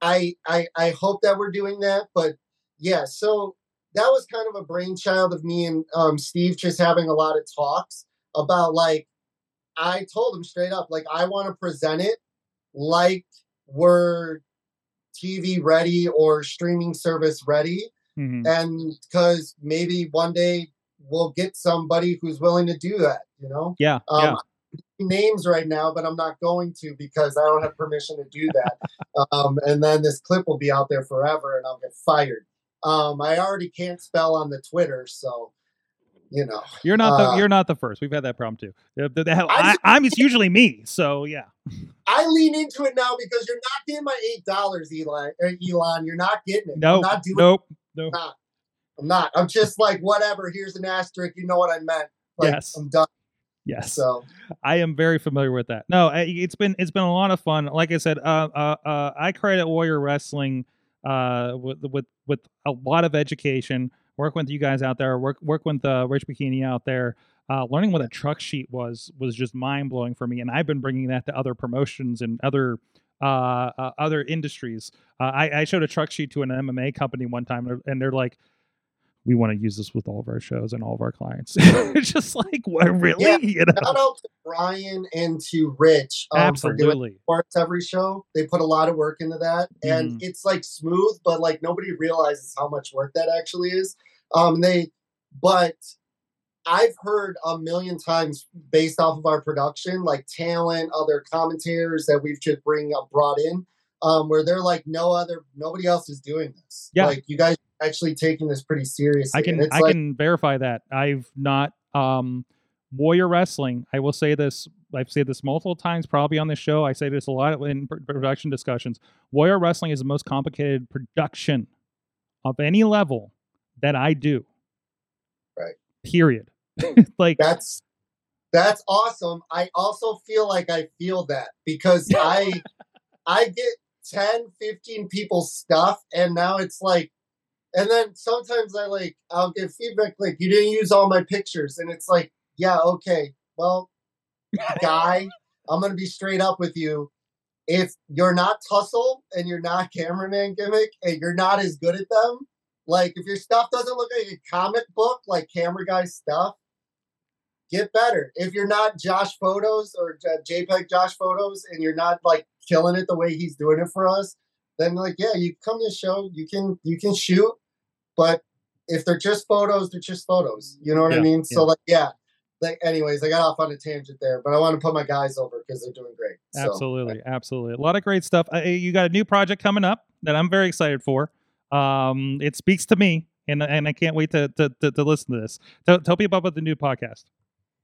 I, I I hope that we're doing that, but yeah, so that was kind of a brainchild of me and um, Steve just having a lot of talks about like I told him straight up, like, I want to present it like we're TV ready or streaming service ready. Mhm. And because maybe one day we'll get somebody who's willing to do that, you know? Yeah. Um, yeah. Names right now, but I'm not going to because I don't have permission to do that. um, and then this clip will be out there forever and I'll get fired. Um, I already can't spell on the Twitter, so you know. You're not the uh, you're not the first. We've had that problem too. The- the- hell- I I'm it's usually me. So yeah. I lean into it now because you're not getting my eight dollars, Elon. Elon, you're not getting it. I'm Nope. not doing Nope. Nope. not. I'm not. I'm just like whatever. Here's an asterisk. You know what I meant. Like, Yes. I'm done. Yes. So I am very familiar with that. No, it's been it's been a lot of fun. Like I said, uh, uh, uh, I credit Warrior Wrestling uh, with with with a lot of education. Work with you guys out there. Work work with uh, Rich Bikini out there. Uh, learning what a truck sheet was was just mind blowing for me, and I've been bringing that to other promotions and other uh, uh, other industries. Uh, I, I showed a truck sheet to an MMA company one time, and they're- and they're like, "We want to use this with all of our shows and all of our clients." it's just like, what really? Yeah, you know? shout out to Brian and to Rich um, for doing Absolutely. sports every show. They put a lot of work into that, and Mhm. it's like smooth, but like nobody realizes how much work that actually is. Um, they, but I've heard a million times based off of our production, like talent, other commentators that we've just bring up, brought in, um, where they're like, no other, nobody else is doing this. Yeah. like you guys are actually taking this pretty seriously. I can I like, can verify that. I've not um Warrior Wrestling. I will say this. I've said this multiple times, probably on this show. I say this a lot in production discussions. Warrior Wrestling is the most complicated production of any level that I do. Right. Period. like that's that's awesome i also feel like i feel that because i i get 10 15 people's stuff and now it's like and then sometimes i like i'll get feedback like you didn't use all my pictures. And it's like yeah okay. Well guy i'm gonna be straight up with you. If you're not tussle and you're not cameraman gimmick and you're not as good at them like if your stuff doesn't look like a comic book like camera guy stuff get better. If you're not Josh Photos or JPEG Josh Photos and you're not like killing it the way he's doing it for us, then like yeah, you come to the show, you can you can shoot, but if they're just photos, they're just photos. You know what Yeah, I mean? So like yeah. Like anyways, I got off on a tangent there, but I want to put my guys over because they're doing great. So, Absolutely, absolutely. A lot of great stuff. Uh, you got a new project coming up that I'm very excited for. Um, it speaks to me, and and I can't wait to to, to, to listen to this. Tell, tell people about the new podcast.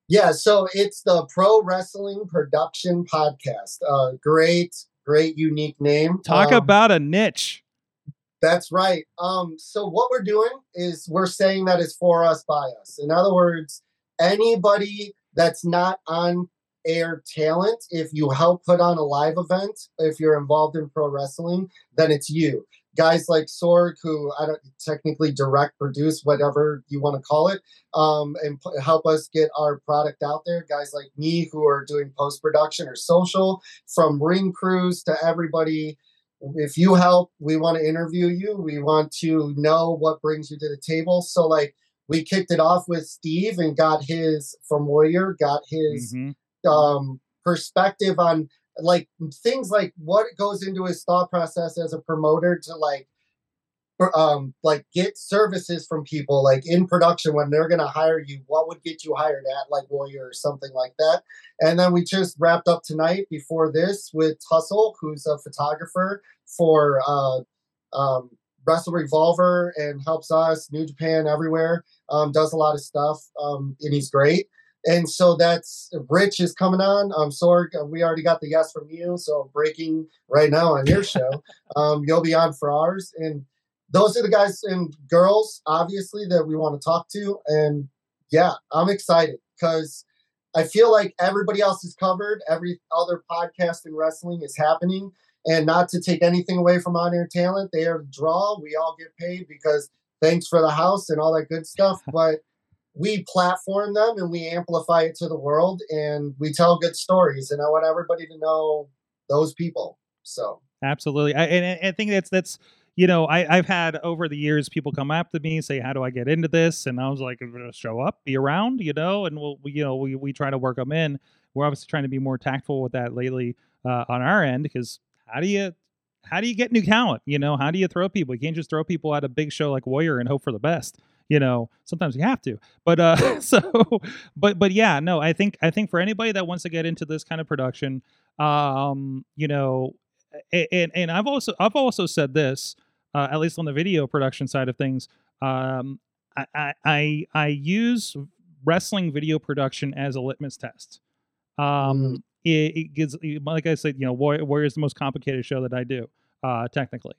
Yeah, so it's the Pro Wrestling Production Podcast. Uh, great, great, unique name. Talk Um, about a niche. That's right. Um, so what we're doing is we're saying that it's for us by us. In other words, anybody that's not on air talent, if you help put on a live event, if you're involved in pro wrestling, then it's you. Guys like Sorg, who I don't technically direct, produce, whatever you want to call it, um, and p- help us get our product out there. Guys like me, who are doing post production or social, from ring crews to everybody if you help, we want to interview you. We want to know what brings you to the table. So, like, we kicked it off with Steve and got his from Warrior, got his Mhm. um, perspective on like things like what goes into his thought process as a promoter to like um like get services from people like in production when they're gonna hire you what would get you hired at like warrior or something like that. And then we just wrapped up tonight before this with tussle who's a photographer for uh um wrestle revolver and helps us new japan everywhere um does a lot of stuff um and he's great and so that's Rich is coming on. Um, Sorg, uh, we already got the yes from you, so breaking right now on your show. um, you'll be on for ours, and those are the guys and girls, obviously, that we want to talk to. And yeah, I'm excited because I feel like everybody else is covered. Every other podcast in wrestling is happening, and not to take anything away from on air talent, they are the draw. We all get paid because thanks for the house and all that good stuff, but we platform them and we amplify it to the world and we tell good stories and i want everybody to know those people so Absolutely. I, and I- think that's that's you know I I've had over the years people come up to me say how do I get into this and I was like "Uh, show up be around you know and we'll we, you know we we try to work them in. We're obviously trying to be more tactful with that lately uh, on our end because how do you how do you get new talent? You know how do you throw people? You can't just throw people at a big show like Warrior and hope for the best. You know sometimes you have to, but uh, so but but yeah no I think I think for anybody that wants to get into this kind of production, um you know and and I've also I've also said this, uh, at least on the video production side of things. Um, I, I I I use wrestling video production as a litmus test. Um, it, it gives, like I said, you know, Warrior is the most complicated show that I do, uh, technically.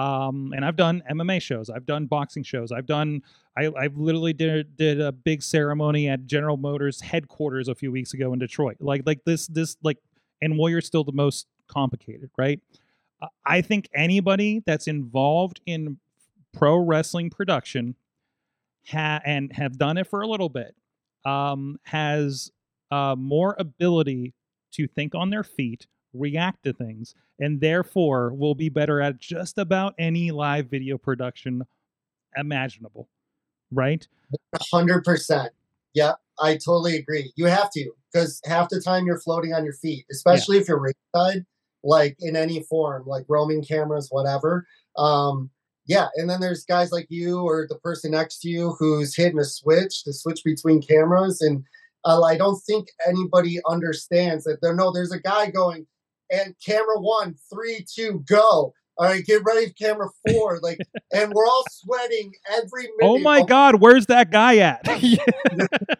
Um, and I've done MMA shows, I've done boxing shows, I've done I I've literally did did a big ceremony at General Motors headquarters a few weeks ago in Detroit. Like like this this like and Warrior's still the most complicated, right? Uh, I think anybody that's involved in pro wrestling production ha- and have done it for a little bit um, has uh, more ability to think on their feet, react to things, and therefore will be better at just about any live video production imaginable. Right? hundred percent. Yeah, I totally agree. You have to because half the time you're floating on your feet, especially if you're ringside, like in any form, like roaming cameras, whatever. Um, yeah, and then there's guys like you or the person next to you who's hitting a switch to switch between cameras, and uh, I don't think anybody understands that. There, no, there's a guy going, and camera one, three, two, go. All right, get ready for camera four. Like, and we're all sweating every minute. Oh my of God, where's that guy at?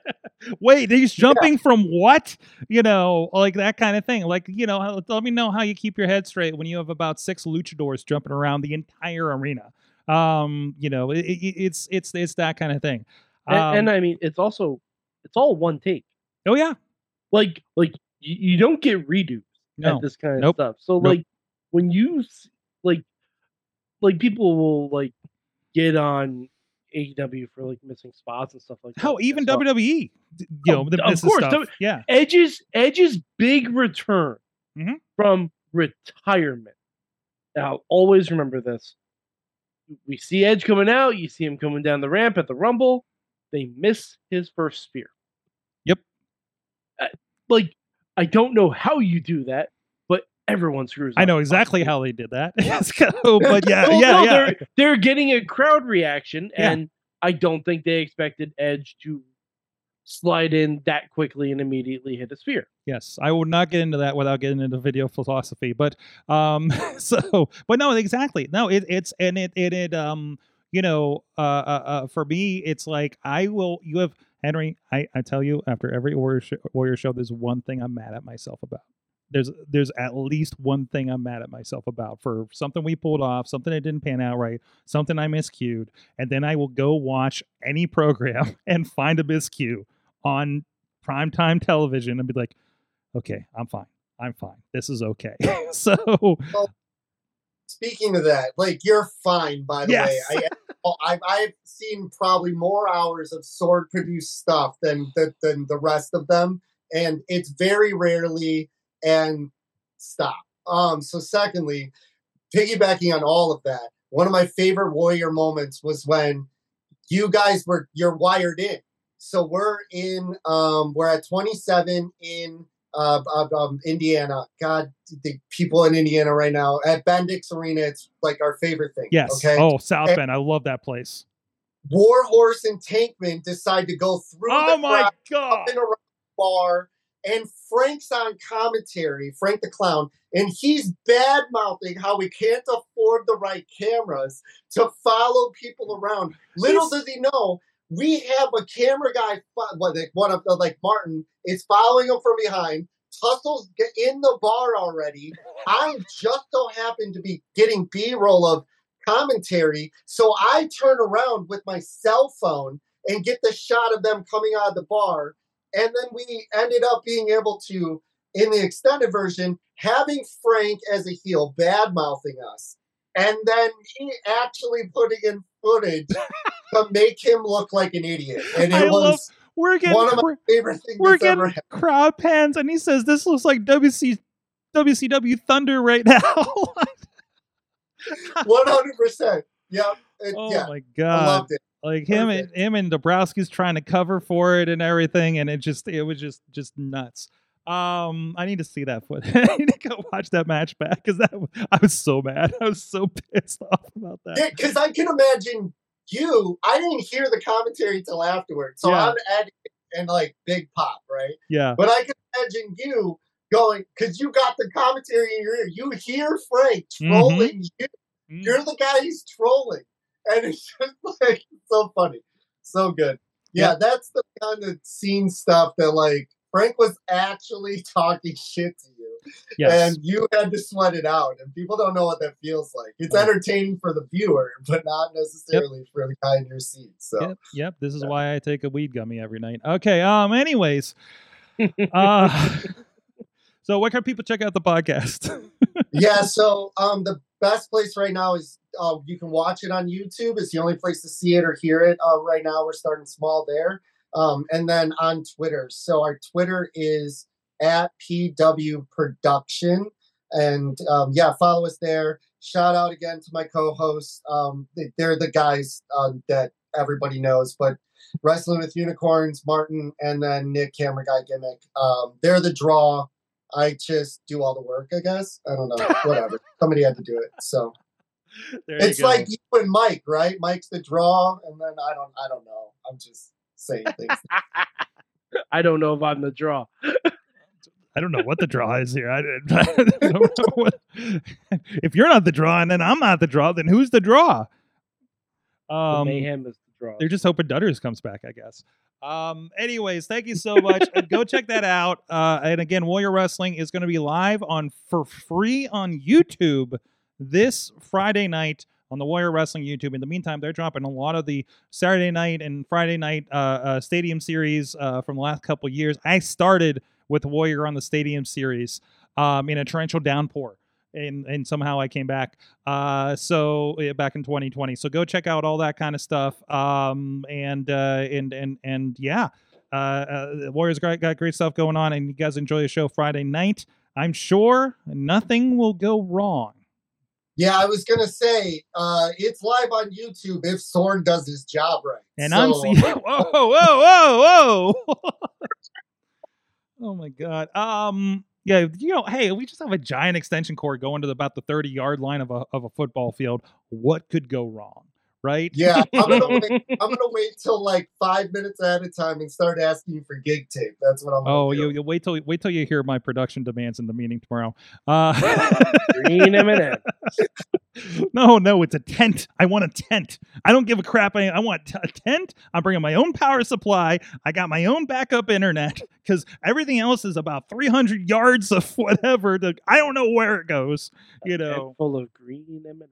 Wait, he's jumping from what? You know, like that kind of thing. Like, you know, let me know how you keep your head straight when you have about six luchadors jumping around the entire arena. Um, you know, it, it, it's it's it's that kind of thing. And, Um, and I mean, it's also it's all one take. oh yeah, Like like you, you don't get redos no, at this kind of Nope. stuff. So Nope. like when you like like people will like get on AEW for like missing spots and stuff like that. hell, even So WWE, you know, Oh, the of course, stuff. Yeah, Edge's Edge's big return Mhm. from retirement. Now, always remember this. We see Edge coming out. You see him coming down the ramp at the Rumble. They miss his first spear. Yep. Uh, like, I don't know how you do that, but everyone screws. I know exactly how they did that. Let's. But yeah, Well, yeah, no, yeah. They're, they're getting a crowd reaction, Yeah. and I don't think they expected Edge to slide in that quickly and immediately hit a spear. Yes, I will not get into that without getting into video philosophy. But um, so, but no, exactly. No, it, it's and it it it um, you know, uh, uh, uh, for me, it's like I will. You have Henry. I I tell you, after every Warrior show, Warrior show, there's one thing I'm mad at myself about. There's there's at least one thing I'm mad at myself about for something we pulled off, something that didn't pan out right, something I miscued, and then I will go watch any program and find a miscue on primetime television and be like, okay, I'm fine. I'm fine. This is okay. so speaking of that, like you're fine by the Yes. way. I, oh, I've I've seen probably more hours of Sorg produced stuff than the, than the rest of them, and it's very rarely and stop. Um. So secondly, piggybacking on all of that, one of my favorite warrior moments was when you guys were you're wired in. So we're in um we're at 27 in uh, uh, um, Indiana. God, the people in Indiana right now at Bendix Arena, it's like our favorite thing. yes. Okay. Oh, South And- Bend. I love that place. Warhorse and Tankman decide to go through Oh the my crowd, god. up and bar, and Frank's on commentary, Frank the Clown, and he's bad mouthing how we can't afford the right cameras to follow people around. Little He's- does he know, we have a camera guy, like one of the, like Martin, is following him from behind. Tussle's get in the bar already. I just so happen to be getting B roll of commentary. So I turn around with my cell phone and get the shot of them coming out of the bar. And then we ended up being able to, in the extended version, having Frank as a heel bad mouthing us. And then he actually putting in footage to make him look like an idiot. And I it love- was We're getting one of my favorite things we're getting crowd pans, and he says this looks like WC WCW Thunder right now. One hundred percent. Yep. It- oh yeah. my I god. loved it. like him and him and Dabrowski's trying to cover for it and everything, and it just it was just just nuts. Um, I need to see that footage. I need to go watch that match back because that I was so mad. I was so pissed off about that. Because I can imagine you. I didn't hear the commentary till afterwards, so Yeah. I'm adding and like big pop, right? Yeah, But I can imagine you going because you got the commentary in your ear. You hear Frank Mm-hmm. trolling you. Mm. You're the guy he's trolling, and it's just like so funny, so good. Yeah, that's the kind of scene stuff that like Frank was actually talking shit to you, Yes. and you had to sweat it out. And people don't know what that feels like. It's entertaining for the viewer, but not necessarily for the guy in your seat. So. Yep, yep. This is why I take a weed gummy every night. Okay. Um. Anyways, uh, so where can people check out the podcast? yeah so um the best place right now is uh, you can watch it on youtube it's the only place to see it or hear it uh, right now we're starting small there um and then on twitter so our twitter is at pw production and um, yeah follow us there shout out again to my co-hosts um they- they're the guys uh, that everybody knows but wrestling with unicorns martin and then nick camera guy gimmick um they're the draw I just do all the work, I guess. I don't know. Whatever. Somebody had to do it. So there it's like you and Mike, right? Mike's the draw, and then I don't I don't know. I'm just saying things. I don't know if I'm the draw. I don't know what the draw is here. I, I don't know what, if you're not the draw and then I'm not the draw, then who's the draw? The Um, mayhem is the draw. They're just hoping Dutters comes back, I guess. Um, anyways, thank you so much. go check that out. Uh, and again, Warrior Wrestling is going to be live on for free on YouTube this Friday night on the Warrior Wrestling YouTube. In the meantime, they're dropping a lot of the Saturday night and Friday night uh, uh, Stadium Series uh, from the last couple years. I started with Warrior on the Stadium Series um, in a torrential downpour. And, and somehow I came back. Uh, so yeah, back in 2020. So go check out all that kind of stuff. Um, and uh, and and and yeah, uh, Warriors got, got great stuff going on, and you guys enjoy the show Friday night. I'm sure nothing will go wrong. Yeah, I was gonna say uh, it's live on YouTube if Sorg does his job right. And I'm So- seeing. Whoa, whoa, whoa, whoa! oh my god. Um. Yeah, you know, hey, we just have a giant extension cord going to the, about the 30 yard line of a of a football field. What could go wrong, right? Yeah, I'm gonna wait. I'm gonna wait till like five minutes at a time and start asking you for gig tape. That's what I'm. Gonna Oh, do. you, you wait till wait till you hear my production demands in the meeting tomorrow. Uh, Green M&M. no, no, it's a tent. I want a tent. I don't give a crap. I, I want a tent. I'm bringing my own power supply. I got my own backup internet because everything else is about 300 yards of whatever. To, I don't know where it goes. You Head know, full of green M&Ms.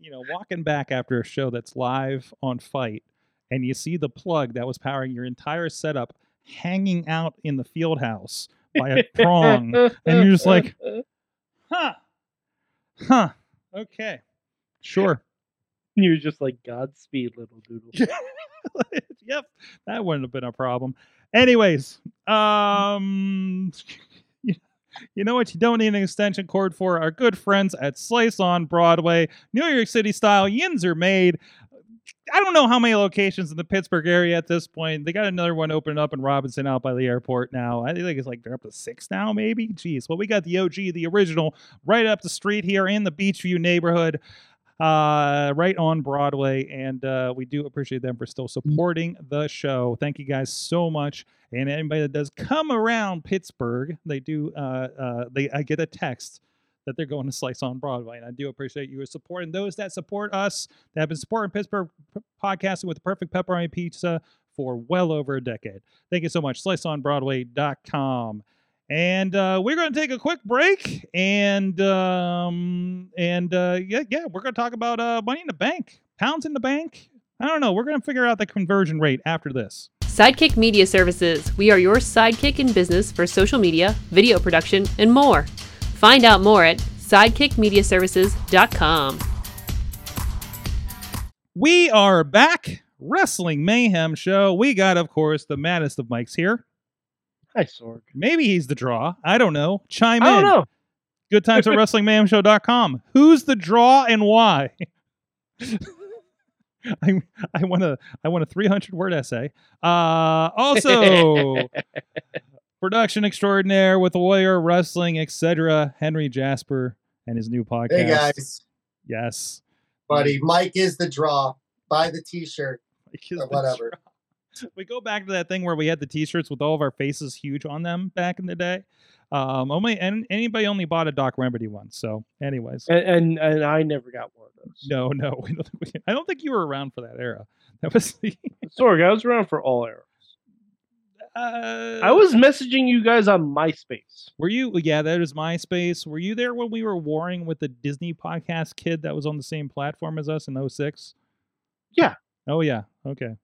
You know, walking back after a show that's live on FITE, and you see the plug that was powering your entire setup hanging out in the field house by a prong, and you're just like, huh, huh, okay, sure. you're just like Godspeed, little doodle. yep, that wouldn't have been a problem. Anyways, um, you know what you don't need an extension cord for? Our good friends at Slice on Broadway, New York City style. Yins are made. I don't know how many locations in the Pittsburgh area at this point. They got another one opening up in Robinson out by the airport now. I think it's like they're up to six now, maybe. Jeez. Well, we got the OG, the original, right up the street here in the Beechview neighborhood uh, right on Broadway. And uh, we do appreciate them for still supporting the show. Thank you guys so much. And anybody that does come around Pittsburgh, they do. Uh, uh, they I get a text that they're going to Slice on Broadway, and I do appreciate you supporting those that support us that have been supporting Pittsburgh p- podcasting with the perfect pepperoni pizza for well over a decade. Thank you so much. SliceOnBroadway.com. And uh, we're going to take a quick break, and um, and uh, yeah, yeah, we're going to talk about uh, money in the bank, pounds in the bank. I don't know. We're going to figure out the conversion rate after this. Sidekick Media Services. We are your sidekick in business for social media, video production, and more. Find out more at sidekickmediaservices.com. We are back, Wrestling Mayhem Show. We got, of course, the maddest of mics here. Hi, Sorg. Maybe he's the draw. I don't know. Chime I in. don't know. Good times at WrestlingMayhemShow.com. Who's the draw and why? I I want a I want a 300 word essay. Uh, also, production extraordinaire with Warrior Wrestling, etc. Henry Jasper and his new podcast. Hey guys, Yes. buddy, Mike is the draw. Buy the T-shirt. Because Or the whatever. We go back to that thing where we had the T-shirts with all of our faces huge on them back in the day. Um, only and anybody only bought a Doc Remedy one. So, anyways, And, and and I never got one of those. no, no, we don't, we, I don't think you were around for that era. That was the Sorg, I was around for all eras. Uh, I was messaging you guys on MySpace. Were you? Yeah, that that is MySpace. Were you there when we were warring with the Disney podcast kid that was on the same platform as us in 06? Yeah. Oh yeah. Okay.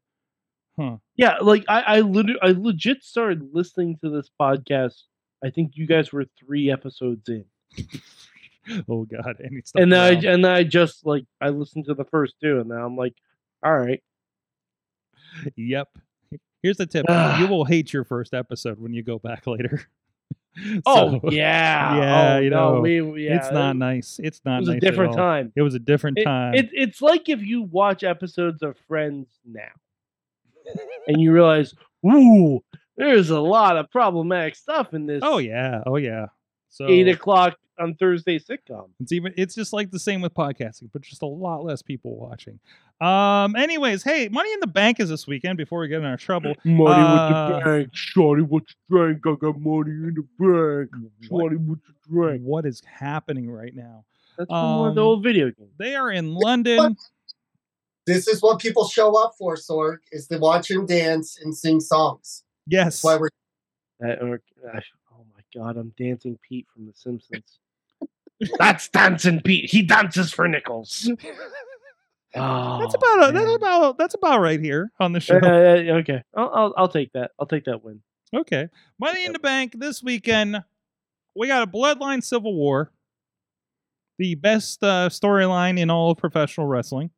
Huh. Yeah, like I, I lit- I legit started listening to this podcast. I think you guys were three episodes in, Oh god. And it's and then I and then I just like I listened to the first two, and now I'm like, all right, Yep. Here's the tip: you will hate your first episode when you go back later. oh yeah, Yeah, oh, you know, we, we- yeah, it's not nice. It's It not. was nice a different time. It was a different It, time. it, it's like if you watch episodes of Friends now, and you realize, ooh, there's a lot of problematic stuff in this. oh yeah. Oh yeah. So eight o'clock on Thursday sitcom. It's even it's just like the same with podcasting, but just a lot less people watching. Um anyways, hey, Money in the Bank is this weekend before we get in our trouble. Money Uh, with the bank, shorty what you drink. I got money in the bank. Shorty what you drink. what is happening right now? That's from one of the Um, old video games. They are in London. This is what people show up for, Sorg, is to watch him dance and sing songs. Yes. That's why we're That, or, gosh, oh my god, I'm dancing Pete from The Simpsons. That's dancing Pete. He dances for nickels. Oh, That's about that's about that's about right here on the show. Uh, uh, okay, I'll, I'll I'll take that. I'll take that win. Okay. Money in the Bank this weekend. We got a Bloodline Civil War. The best uh, storyline in all of professional wrestling.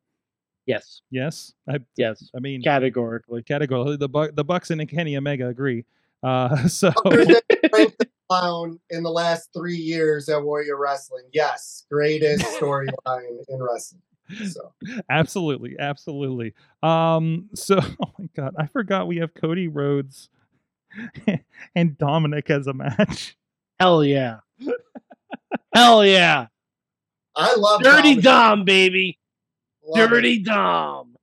Yes, Yes. I yes, I mean categorically. categorically the Bu- the Bucks and Kenny Omega agree. Uh, so Other than Frank the Clown in the last three years at Warrior Wrestling. Yes, greatest storyline in wrestling. So absolutely, absolutely. Um, so oh my god, I forgot we have Cody Rhodes and Dominic as a match. Hell yeah, hell yeah, I love Dirty Dominic. Dom, baby, Love it. Dirty Dom.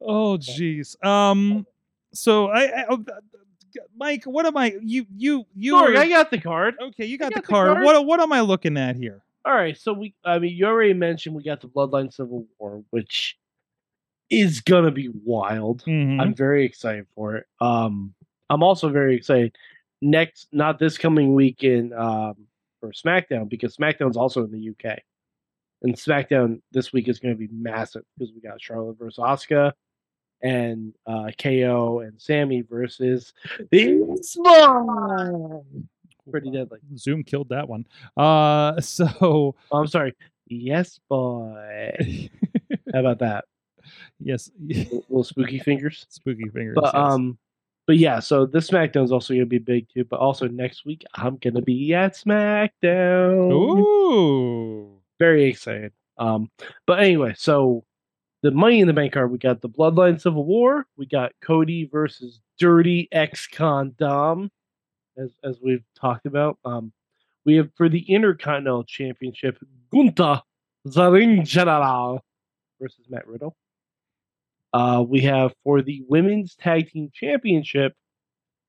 Oh jeez. Um, so I, I oh, Mike, what am I? You you you. Sorry, are- I got the card. okay, you got, got the the card. card. What what am I looking at here? All right, so we, I mean, you already mentioned we got the Bloodline Civil War, which is gonna be wild. Mhm. I'm very excited for it. Um, I'm also very excited next, not this coming weekend, um, for SmackDown because SmackDown's also in the UK, and SmackDown this week is going to be massive because we got Charlotte versus Asuka, and uh, KO and Sammy versus the Small. Pretty deadly. Zoom killed that one. Uh, so Oh, I'm sorry. Yes, boy. How about that? yes, Little little spooky fingers. spooky fingers. But yes. um, but yeah, so this SmackDown's also gonna be big too. But also next week, I'm gonna be at SmackDown. Ooh. Very excited. Um, but anyway, so the Money in the Bank card, we got the Bloodline Civil War, we got Cody versus Dirty Ex Con Dom, as as we've talked about. Um, we have for the Intercontinental Championship, Gunther General versus Matt Riddle. Uh, we have for the Women's Tag Team Championship,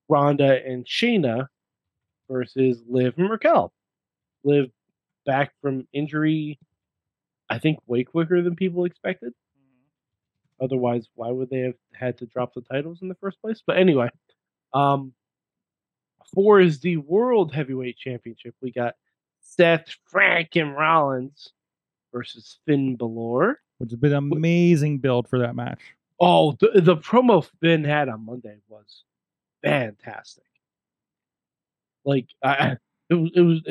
Ronda and Shayna versus Liv Raquel. Liv back from injury, I think, way quicker than people expected. Otherwise, why would they have had to drop the titles in the first place? But anyway, um, for is the World Heavyweight Championship, we got Seth Frank, and Rollins versus Finn Balor. Which has been an amazing build for that match. Oh, the, the promo Finn had on Monday was fantastic. Like, I, I- it was, it was.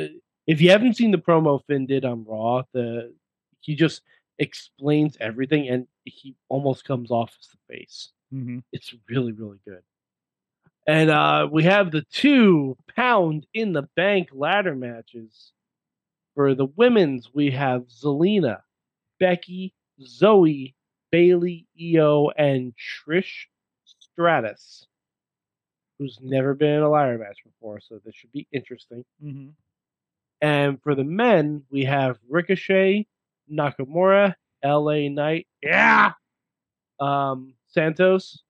If you haven't seen the promo Finn did on Raw, the he just explains everything, and he almost comes off as the face. Mm-hmm. It's really, really good. And uh, we have the two pound in the bank ladder matches. For the women's, we have Zelina, Becky, Zoey, Bayley, Io, and Trish Stratus, who's never been in a ladder match before, so this should be interesting. Mm-hmm. And for the men, we have Ricochet, Nakamura, LA Knight, yeah, um, Santos,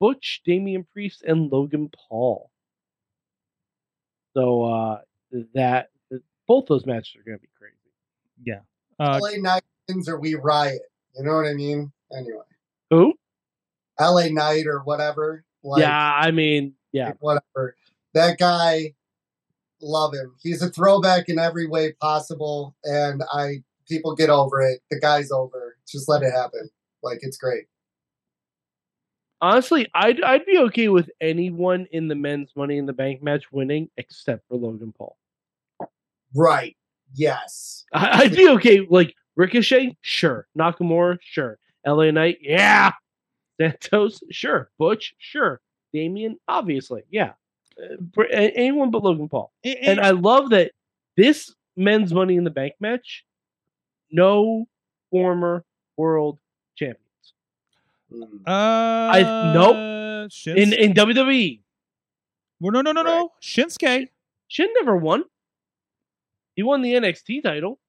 Butch, Damian Priest, and Logan Paul. So uh, that both those matches are going to be crazy. Yeah. Uh, LA Knight wins or we riot. You know what I mean? Anyway, Who? LA Knight or whatever. Like, yeah, I mean, Yeah. Like, whatever. That guy, love him. He's a throwback in every way possible, and I people get over it. The guy's over. Just let it happen. Like it's great. Honestly, I'd I'd be okay with anyone in the men's Money in the Bank match winning except for Logan Paul. Right. Yes. I, I'd be okay. Like Ricochet, sure. Nakamura, sure. LA Knight, yeah. Santos, sure. Butch, sure. Damian, obviously, yeah. Uh, for anyone but Logan Paul. And- And I love that this men's Money in the Bank match, no former world champions Mm. uh, nope. Shins- in in WWE. well, no, no, no, no. Right. Shinsuke. Shin never won. He won the NXT title.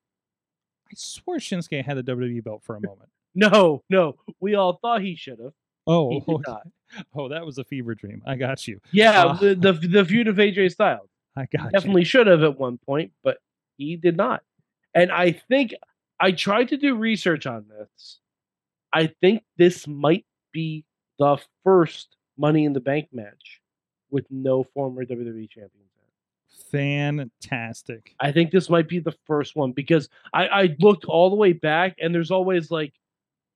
I swear Shinsuke had the WWE belt for a moment. No, no, we all thought he should have. Oh, He did not. oh, that was a fever dream. I got you. Yeah, Uh, the, the the feud of AJ Styles. I got definitely should have at one point, but he did not. And I think I tried to do research on this. I think this might be the first Money in the Bank match with no former WWE champions. Fantastic. I think this might be the first one because I, I looked all the way back and there's always like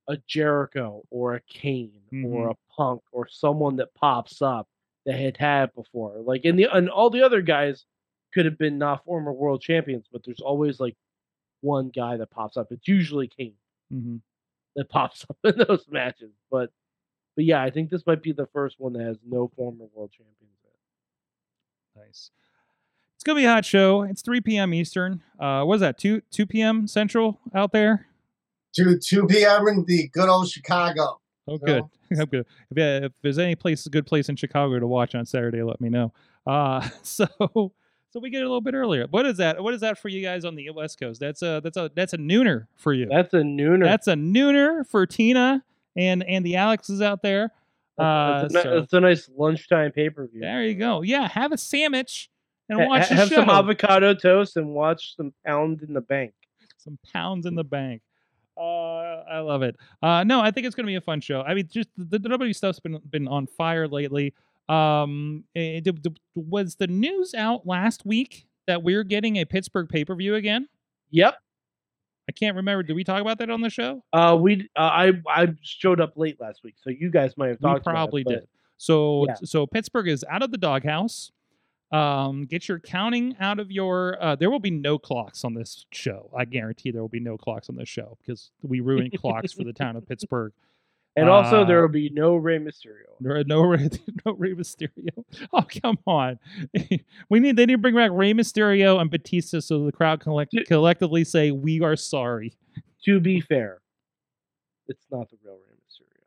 a Jericho or a Kane or a Punk or someone that pops up that had had before. Like in the and all the other guys could have been not former world champions, but there's always like one guy that pops up. It's usually Kane hmm that pops up in those matches. But but yeah, I think this might be the first one that has no former world champions. in. Nice. It's gonna be a hot show. It's 3 p.m. Eastern. Uh, what is that? 2 2 p.m. Central out there. Two two p.m. in the good old Chicago. Oh, good. I'm good. If, yeah, if there's any place, a good place in Chicago to watch on Saturday, let me know. Uh, so so we get a little bit earlier. What is that? What is that for you guys on the West Coast? That's a that's a that's a nooner for you. That's a nooner. That's a nooner for Tina and and the Alexes out there. Uh, that's, a, so- that's a nice lunchtime pay per view. there you go. Yeah, have a sandwich and Ha- watch ha- the have show. some avocado toast and watch some pound in the bank. some pounds in the bank. Uh, I love it. Uh, no, I think it's going to be a fun show. I mean, just the, the WWE stuff's been been on fire lately. Um, eh, d- d- was the news out last week that we're getting a Pittsburgh pay per view again? Yep. I can't remember. Did we talk about that on the show? Uh, we uh, I I showed up late last week, so you guys might have We talked. about it, probably but did. So Yeah. so Pittsburgh is out of the doghouse. Um, get your counting out of your. Uh, there will be no clocks on this show. I guarantee there will be no clocks on this show because we ruined clocks for the town of Pittsburgh. And also, Uh, there will be no Rey Mysterio. There are no Rey, no Rey Mysterio. Oh come on, we need they need to bring back Rey Mysterio and Batista so the crowd collect, collectively say we are sorry. To be fair, it's not the real Rey Mysterio.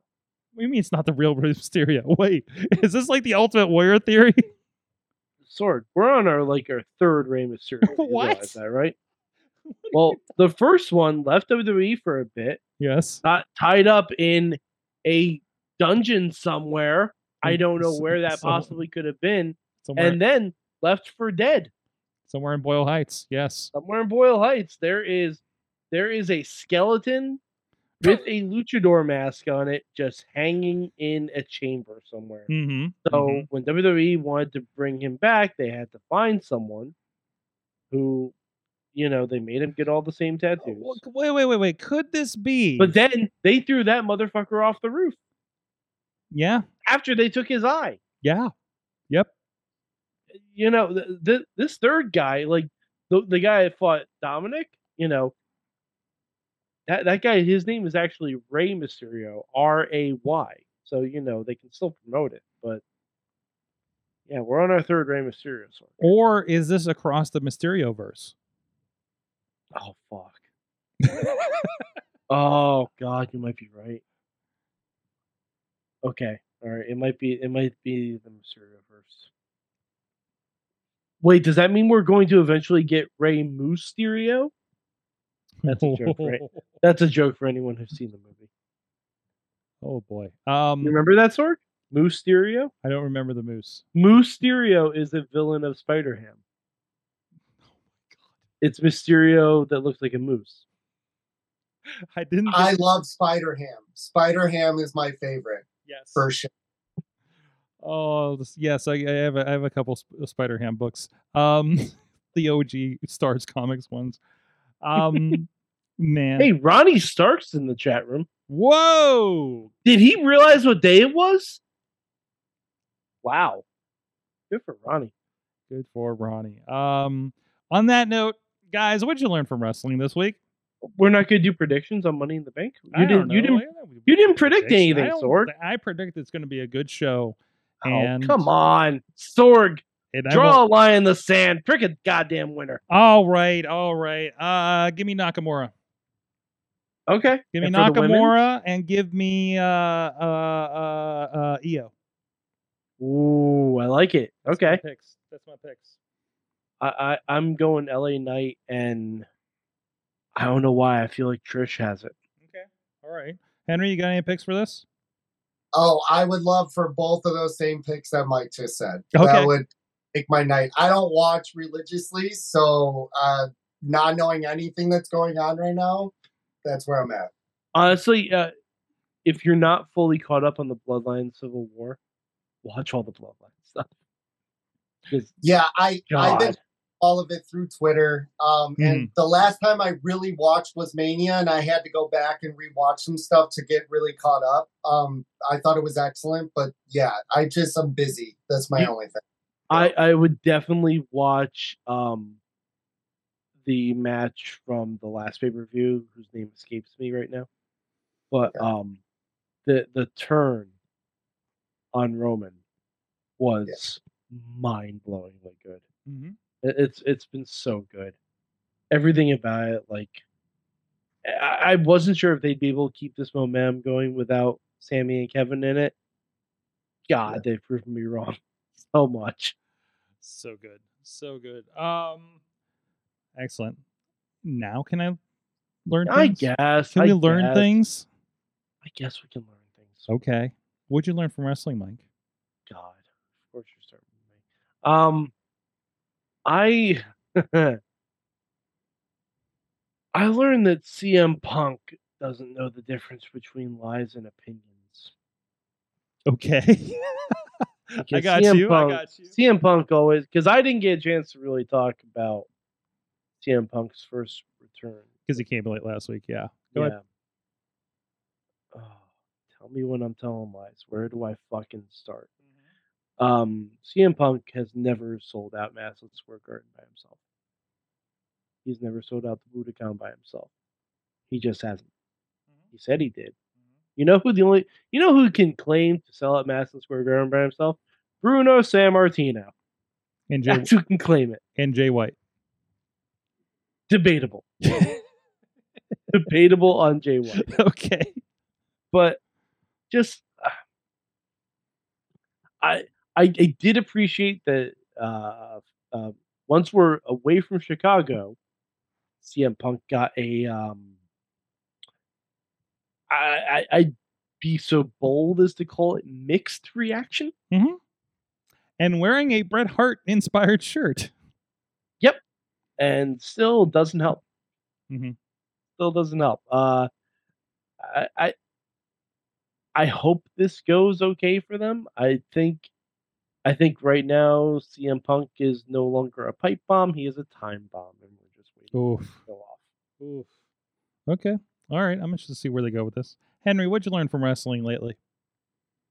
What do you mean it's not the real Rey Mysterio? Wait, is this like the Ultimate Warrior theory? Sword. We're on our like our third Rey Mysterio. What? That right? Well, the first one left WWE for a bit, yes. got tied up in a dungeon somewhere. I don't know where that possibly could have been, Somewhere, and then left for dead. somewhere in Boyle Heights. Yes. somewhere in Boyle Heights, there is there is a skeleton with a luchador mask on it, just hanging in a chamber somewhere. Mm-hmm. So when WWE wanted to bring him back, they had to find someone who, you know, they made him get all the same tattoos. Wait, wait, wait, wait. Could this be? But then they threw that motherfucker off the roof yeah, after they took his eye. yeah, yep. You know, th- th- this third guy, like the the guy that fought Dominic, you know, that that guy, his name is actually Ray Mysterio, R A Y. So you know they can still promote it, but yeah, we're on our third Ray Mysterio. Or is this across the Mysterio verse? Oh fuck. Oh god, you might be right. Okay, all right. It might be. It might be the Mysterio verse. Wait, does that mean we're going to eventually get Ray Mysterio? That's a joke, right? That's a joke for anyone who's seen the movie. Oh boy. Um, You remember that sword? Mysterio? I don't remember the moose. Moose Mysterio is the villain of Spider Ham. It's Mysterio that looks like a moose. I didn't. I think- love Spider Ham. Spider Ham is my favorite yes. for sure. Oh this- yes, I, I have a, I have a couple Sp- Spider Ham books. Um, the OG Stars Comics ones. Um, man. Hey, Ronnie Stark's in the chat room. Whoa! Did he realize what day it was? Wow. Good for Ronnie. Good for Ronnie. Um, on that note, guys, what'd you learn from wrestling this week? We're not going to do predictions on Money in the Bank. You didn't. You didn't. You didn't predict anything, I Sorg. I predict it's going to be a good show. Oh, and come on, Sorg. And Draw won't- a line in the sand. Pick a goddamn winner. All right, all right. Uh, give me Nakamura. Okay. Give me And for the women? Nakamura and give me uh uh uh uh Io. Ooh, I like it. That's my Okay. picks. That's my picks. I, I I'm going LA Knight, and I don't know why I feel like Trish has it. Okay. All right. Henry, you got any picks for this? Oh, I would love for both of those same picks that Mike just said. Okay. That would make my night. I don't watch religiously, so uh, not knowing anything that's going on right now, that's where I'm at. Honestly, uh, if you're not fully caught up on the Bloodline Civil War, watch all the Bloodline stuff. Yeah, I I've been all of it through Twitter. Um, Mm-hmm. and the last time I really watched was Mania, and I had to go back and rewatch some stuff to get really caught up. Um, I thought it was excellent, but yeah, I just I'm busy. That's my You- only thing. I I would definitely watch um the match from the last pay per view, whose name escapes me right now. But Okay. um, the the turn on Roman was mind blowingly good. Mm-hmm. It- It's it's been so good. Everything about it, like I, I wasn't sure if they'd be able to keep this momentum going without Sammy and Kevin in it. God, they've proven me wrong so much. So good. So good. Um excellent. Now can I learn I things? guess. Can I we learn guess. things? I guess we can learn things. Okay. What'd you learn from wrestling, Mike? God, of course you're starting with me. Um, I I learned that CM Punk doesn't know the difference between lies and opinions. Okay. I got CM you. Punk, I got you. CM Punk always because I didn't get a chance to really talk about CM Punk's first return. Because he came late last week. Yeah. Go yeah. ahead. Oh, tell me when I'm telling lies. Where do I fucking start? Mm-hmm. Um, CM Punk has never sold out Madison Square Garden by himself. He's never sold out the Budokan by himself. He just hasn't. He said he did. You know who the only you know who can claim to sell at Madison Square Garden by himself? Bruno Sammartino. And Jay That's who can claim it. and Jay White. Debatable. Debatable on Jay White. okay. but just uh, I, I I did appreciate that uh, uh, once we're away from Chicago, CM Punk got a um I, I I'd be so bold as to call it mixed reaction. And wearing a Bret Hart inspired shirt. Yep, and still doesn't help. Mhm. Still doesn't help. Uh, I, I I hope this goes okay for them. I think I think right now CM Punk is no longer a pipe bomb. He is a time bomb, and we're just waiting Oof. to go off. Oof. Okay. All right. I'm interested to see where they go with this. Henry, what'd you learn from wrestling lately?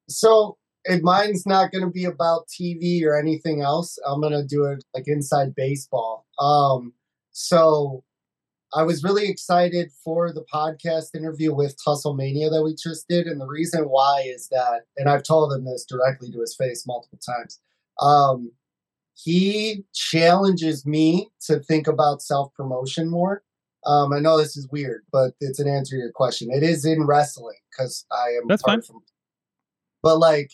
So if mine's not going to be about TV or anything else, I'm going to do it like inside baseball. Um, so I was really excited for the podcast interview with Tusslemania that we just did, and the reason why is that, and I've told him this directly to his face multiple times. Um, he challenges me to think about self promotion more. Um, I know this is weird, but it's an answer to your question. It is in wrestling because I am That's fine. from but like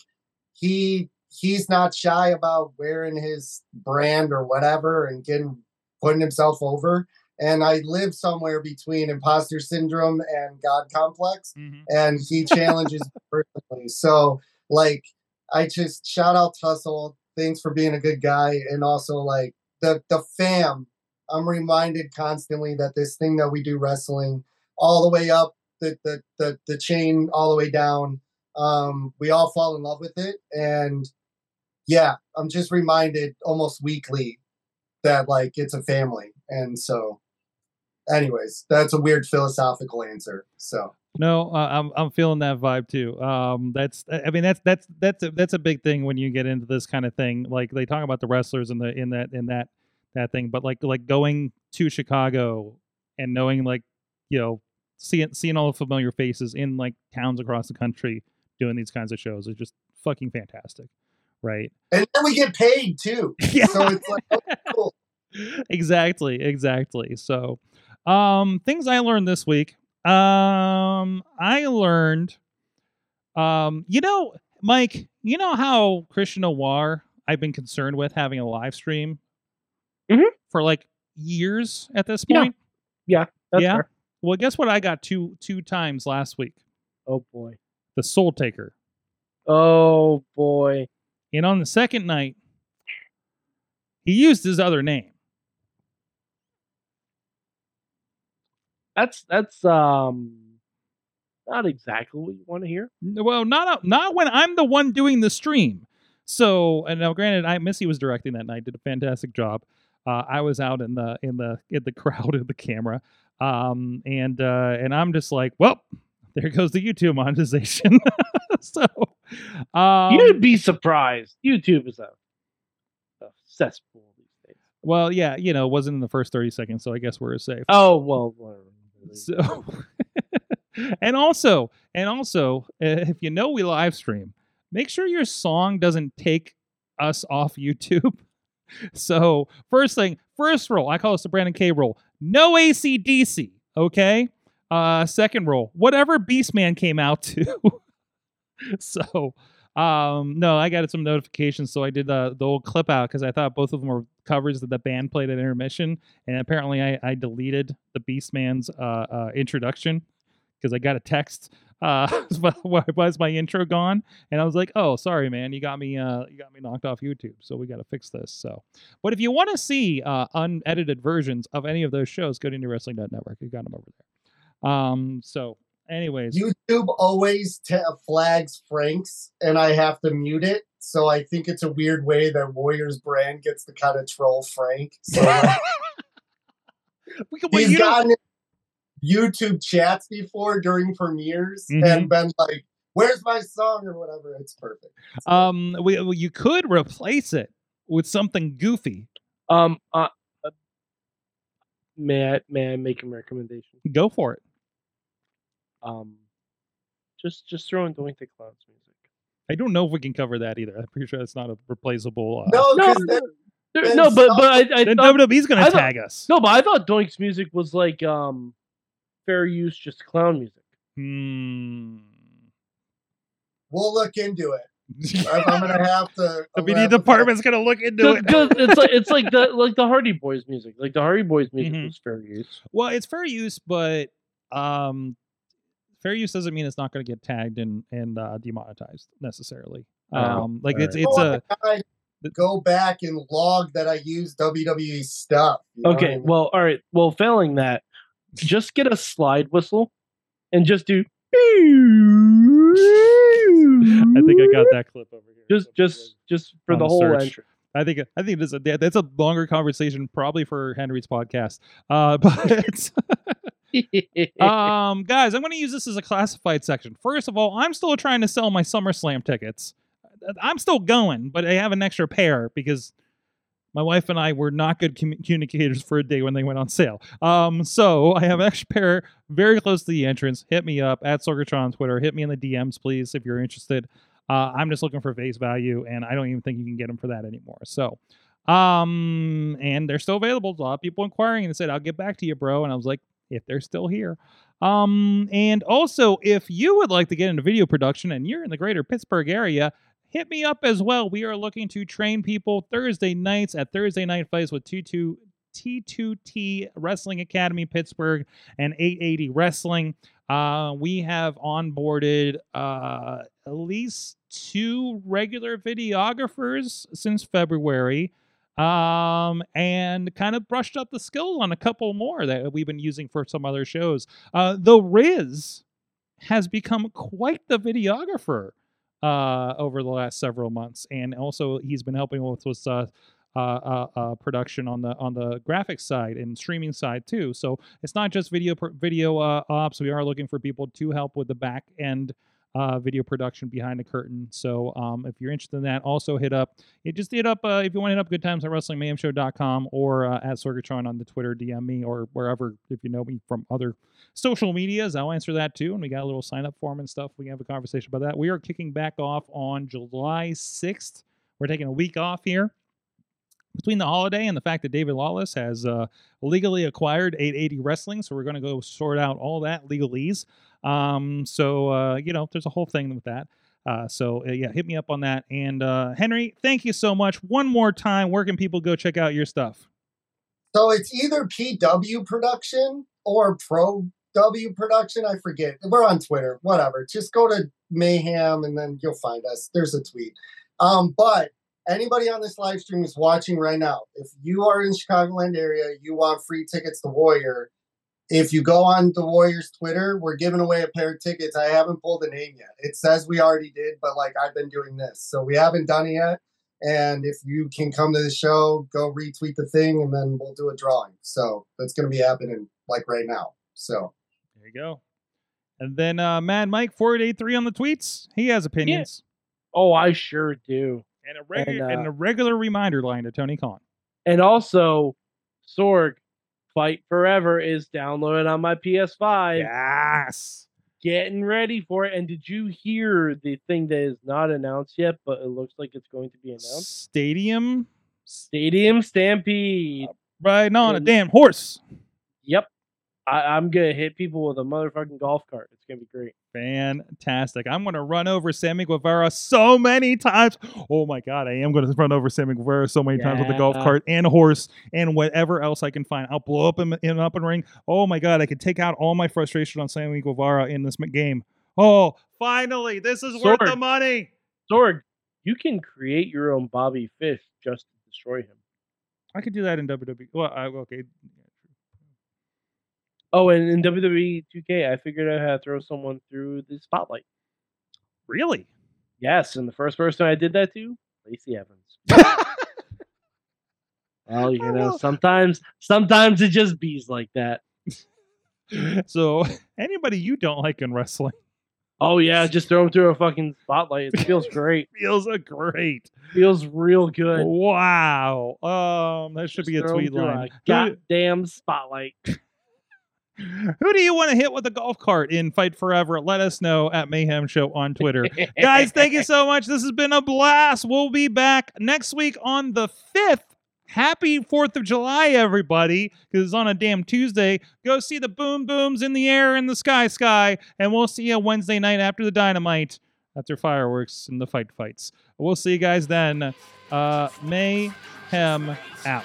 he he's not shy about wearing his brand or whatever and getting putting himself over. And i live somewhere between imposter syndrome and god complex and he challenges personally. So like i just shout out tussle. Thanks for being a good guy. And also like the the fam i'm reminded constantly that this thing that we do wrestling all the way up the the the, the chain all the way down um, we all fall in love with it and yeah, I'm just reminded almost weekly that like it's a family, and so, anyways, that's a weird philosophical answer. So No, uh, I'm I'm feeling that vibe too. Um, that's I mean that's that's that's a, that's a big thing when you get into this kind of thing. Like they talk about the wrestlers in the in that in that that thing, but like like going to Chicago and knowing like you know seeing seeing all the familiar faces in like towns across the country doing these kinds of shows is just fucking fantastic, right? and then we get paid too. Yeah. So it's like oh, cool. exactly, exactly. So, um, things I learned this week. Um, I learned, um, you know, Mike, you know how Christian Noir I've been concerned with having a live stream Mhm. for like years at this Yeah. point. That's Yeah. fair. Well, guess what? I got two two times last week. Oh boy. The Soul Taker, Oh boy. and on the second night, he used his other name. That's that's um not exactly what you want to hear. Well, not not when I'm the one doing the stream. So, and now granted, I Missy was directing that night, did a fantastic job. Uh, I was out in the in the in the crowd of the camera, um, and uh, and I'm just like, well, there goes the YouTube monetization. so, um, You'd be surprised. YouTube is a, a cesspool these days. well, yeah, you know, it wasn't in the first 30 seconds, so I guess we're safe. Oh well. whatever. So, and also, and also, uh, if you know we live stream, make sure your song doesn't take us off YouTube. So, first thing, first rule, I call this the Brandon K rule. No ACDC, okay? Uh, second rule, whatever Beastman came out to. so, um, no, I got some notifications, so I did the the old clip out because I thought both of them were covers that the band played at intermission, and apparently I, I deleted the Beastman's uh, uh, introduction because I got a text. Uh, why why is my intro gone? And I was like, oh, sorry, man, you got me uh, you got me knocked off YouTube, so we got to fix this. So, but if you want to see uh, unedited versions of any of those shows, go to IndyWrestling.network. You got them over there. Um, so, anyways, YouTube always ta flags Frank's, and I have to mute it. So I think it's a weird way that Warriors brand gets to kind of troll Frank. So like, we can, well, he's gotten YouTube chats before during premieres Mhm. and been like, "Where's my song?" or whatever. It's perfect. So, um, we, well, you could replace it with something goofy. Um. Uh, uh, may I may I make a recommendation? Go for it. Um. Just just throw in Doink the Clown's music. I don't know if we can cover that either. I'm pretty sure it's not a replaceable. Uh, no, No, because no, there- then no, but but I, I then thought, WWE's going I to thought- tag us. no, but I thought Doink's music was like um, fair use, just clown music. Hmm. we'll look into it. I'm, I'm gonna have to. The I'm media department's going to look into it. It's like it's like the like the Hardy Boys music. Like the Hardy Boys music Mhm. was fair use. Well, it's fair use, but um, fair use doesn't mean it's not going to get tagged and and uh, demonetized necessarily. Oh, Um, like it's alright. it's Oh, a I go back and log that I use WWE stuff. you know what I Okay, well, all right. Well, failing that, just get a slide whistle and just do. I think I got that clip over here. Just just just for the whole search. entrance. I think I think it is a that's a longer conversation probably for Henry's podcast. Uh, but um, guys, I'm going to use this as a classified section. First of all, I'm still trying to sell my SummerSlam tickets. I'm still going, but I have an extra pair because my wife and I were not good communicators for a day when they went on sale. Um, so I have an extra pair very close to the entrance. Hit me up at Sorgatron on Twitter. Hit me in the DMs, please, if you're interested. Uh, I'm just looking for face value, and I don't even think you can get them for that anymore. So, um, and they're still available. A lot of people inquiring and said, "I'll get back to you, bro." And I was like, "If they're still here." Um, and also, if you would like to get into video production and you're in the greater Pittsburgh area, hit me up as well. We are looking to train people Thursday nights at Thursday Night Fights with T2 T2T Wrestling Academy Pittsburgh and 880 Wrestling. Uh, we have onboarded uh, at least two regular videographers since February um, and kind of brushed up the skills on a couple more that we've been using for some other shows. Uh, the Riz has become quite the videographer uh, over the last several months, and also he's been helping with with uh, uh, uh, uh, production on the on the graphics side and streaming side too. So it's not just video video uh, ops. We are looking for people to help with the back end uh, video production behind the curtain. So um, if you're interested in that, also hit up. It just hit up uh, if you want to hit up Good Times at WrestlingMayhemShow.com or uh, at Sorgatron on the Twitter, DM me or wherever if you know me from other social medias. I'll answer that too. And we got a little sign up form and stuff. We can have a conversation about that. We are kicking back off on July 6th. We're taking a week off here between the holiday and the fact that David Lawless has uh, legally acquired 880 Wrestling, so we're going to go sort out all that legalese. Um, so uh, you know, there's a whole thing with that. Uh, so uh, yeah, hit me up on that. And uh, Henry, thank you so much. One more time, where can people go check out your stuff? So it's either PW production or Pro W production. I forget. We're on Twitter. Whatever. Just go to Mayhem and then you'll find us. There's a tweet. Um, but anybody on this live stream is watching right now. If you are in Chicagoland area, you want free tickets to Warrior. If you go on the Warriors Twitter, we're giving away a pair of tickets. I haven't pulled the name yet. It says we already did, but like I've been doing this, so we haven't done it yet. And if you can come to the show, go retweet the thing, and then we'll do a drawing. So that's going to be happening like right now. So There you go. And then uh, Mad Mike four eight eight three on the tweets. He has opinions. Oh, I sure do. And a regular And, and, uh, a regular reminder line to Tony Khan. And also, Sorg, Fight Forever is downloaded on my PS5. Yes. Getting ready for it. And did you hear the thing that is not announced yet, but it looks like it's going to be announced? Stadium Stadium Stampede. riding on a Mm. damn horse. Yep. I, I'm gonna hit people with a motherfucking golf cart. It's gonna be great. Fantastic. I'm going to run over Sammy Guevara so many times. Oh my God, I am going to run over Sammy Guevara so many times with the golf cart and a horse and whatever else I can find. I'll blow up in, in up and ring. Oh my God, I could take out all my frustration on Sammy Guevara in this game. Oh, finally, this is worth the money. Sorg, you can create your own Bobby Fish just to destroy him. I could do that in WWE. Well, I, okay. Oh, and in WWE 2K, I figured out how to throw someone through the spotlight. Really? Yes, and the first person I did that to, Lacey Evans. Well, you I know, sometimes sometimes it just bees like that. so, anybody you don't like in wrestling Oh yeah, just throw them through a fucking spotlight. It feels great. feels a great. feels real good. Wow. Um, that should Just be a tweet line. A goddamn spotlight. Who do you want to hit with a golf cart in Fight Forever? Let us know at Mayhem Show on Twitter. Guys, thank you so much. This has been a blast. We'll be back next week on the 5th. Happy 4th of July, everybody, because it's on a damn Tuesday. Go see the boom booms in the air in the sky sky, and we'll see you Wednesday night after the dynamite, after fireworks and the fight fights. We'll see you guys then. Uh, Mayhem out.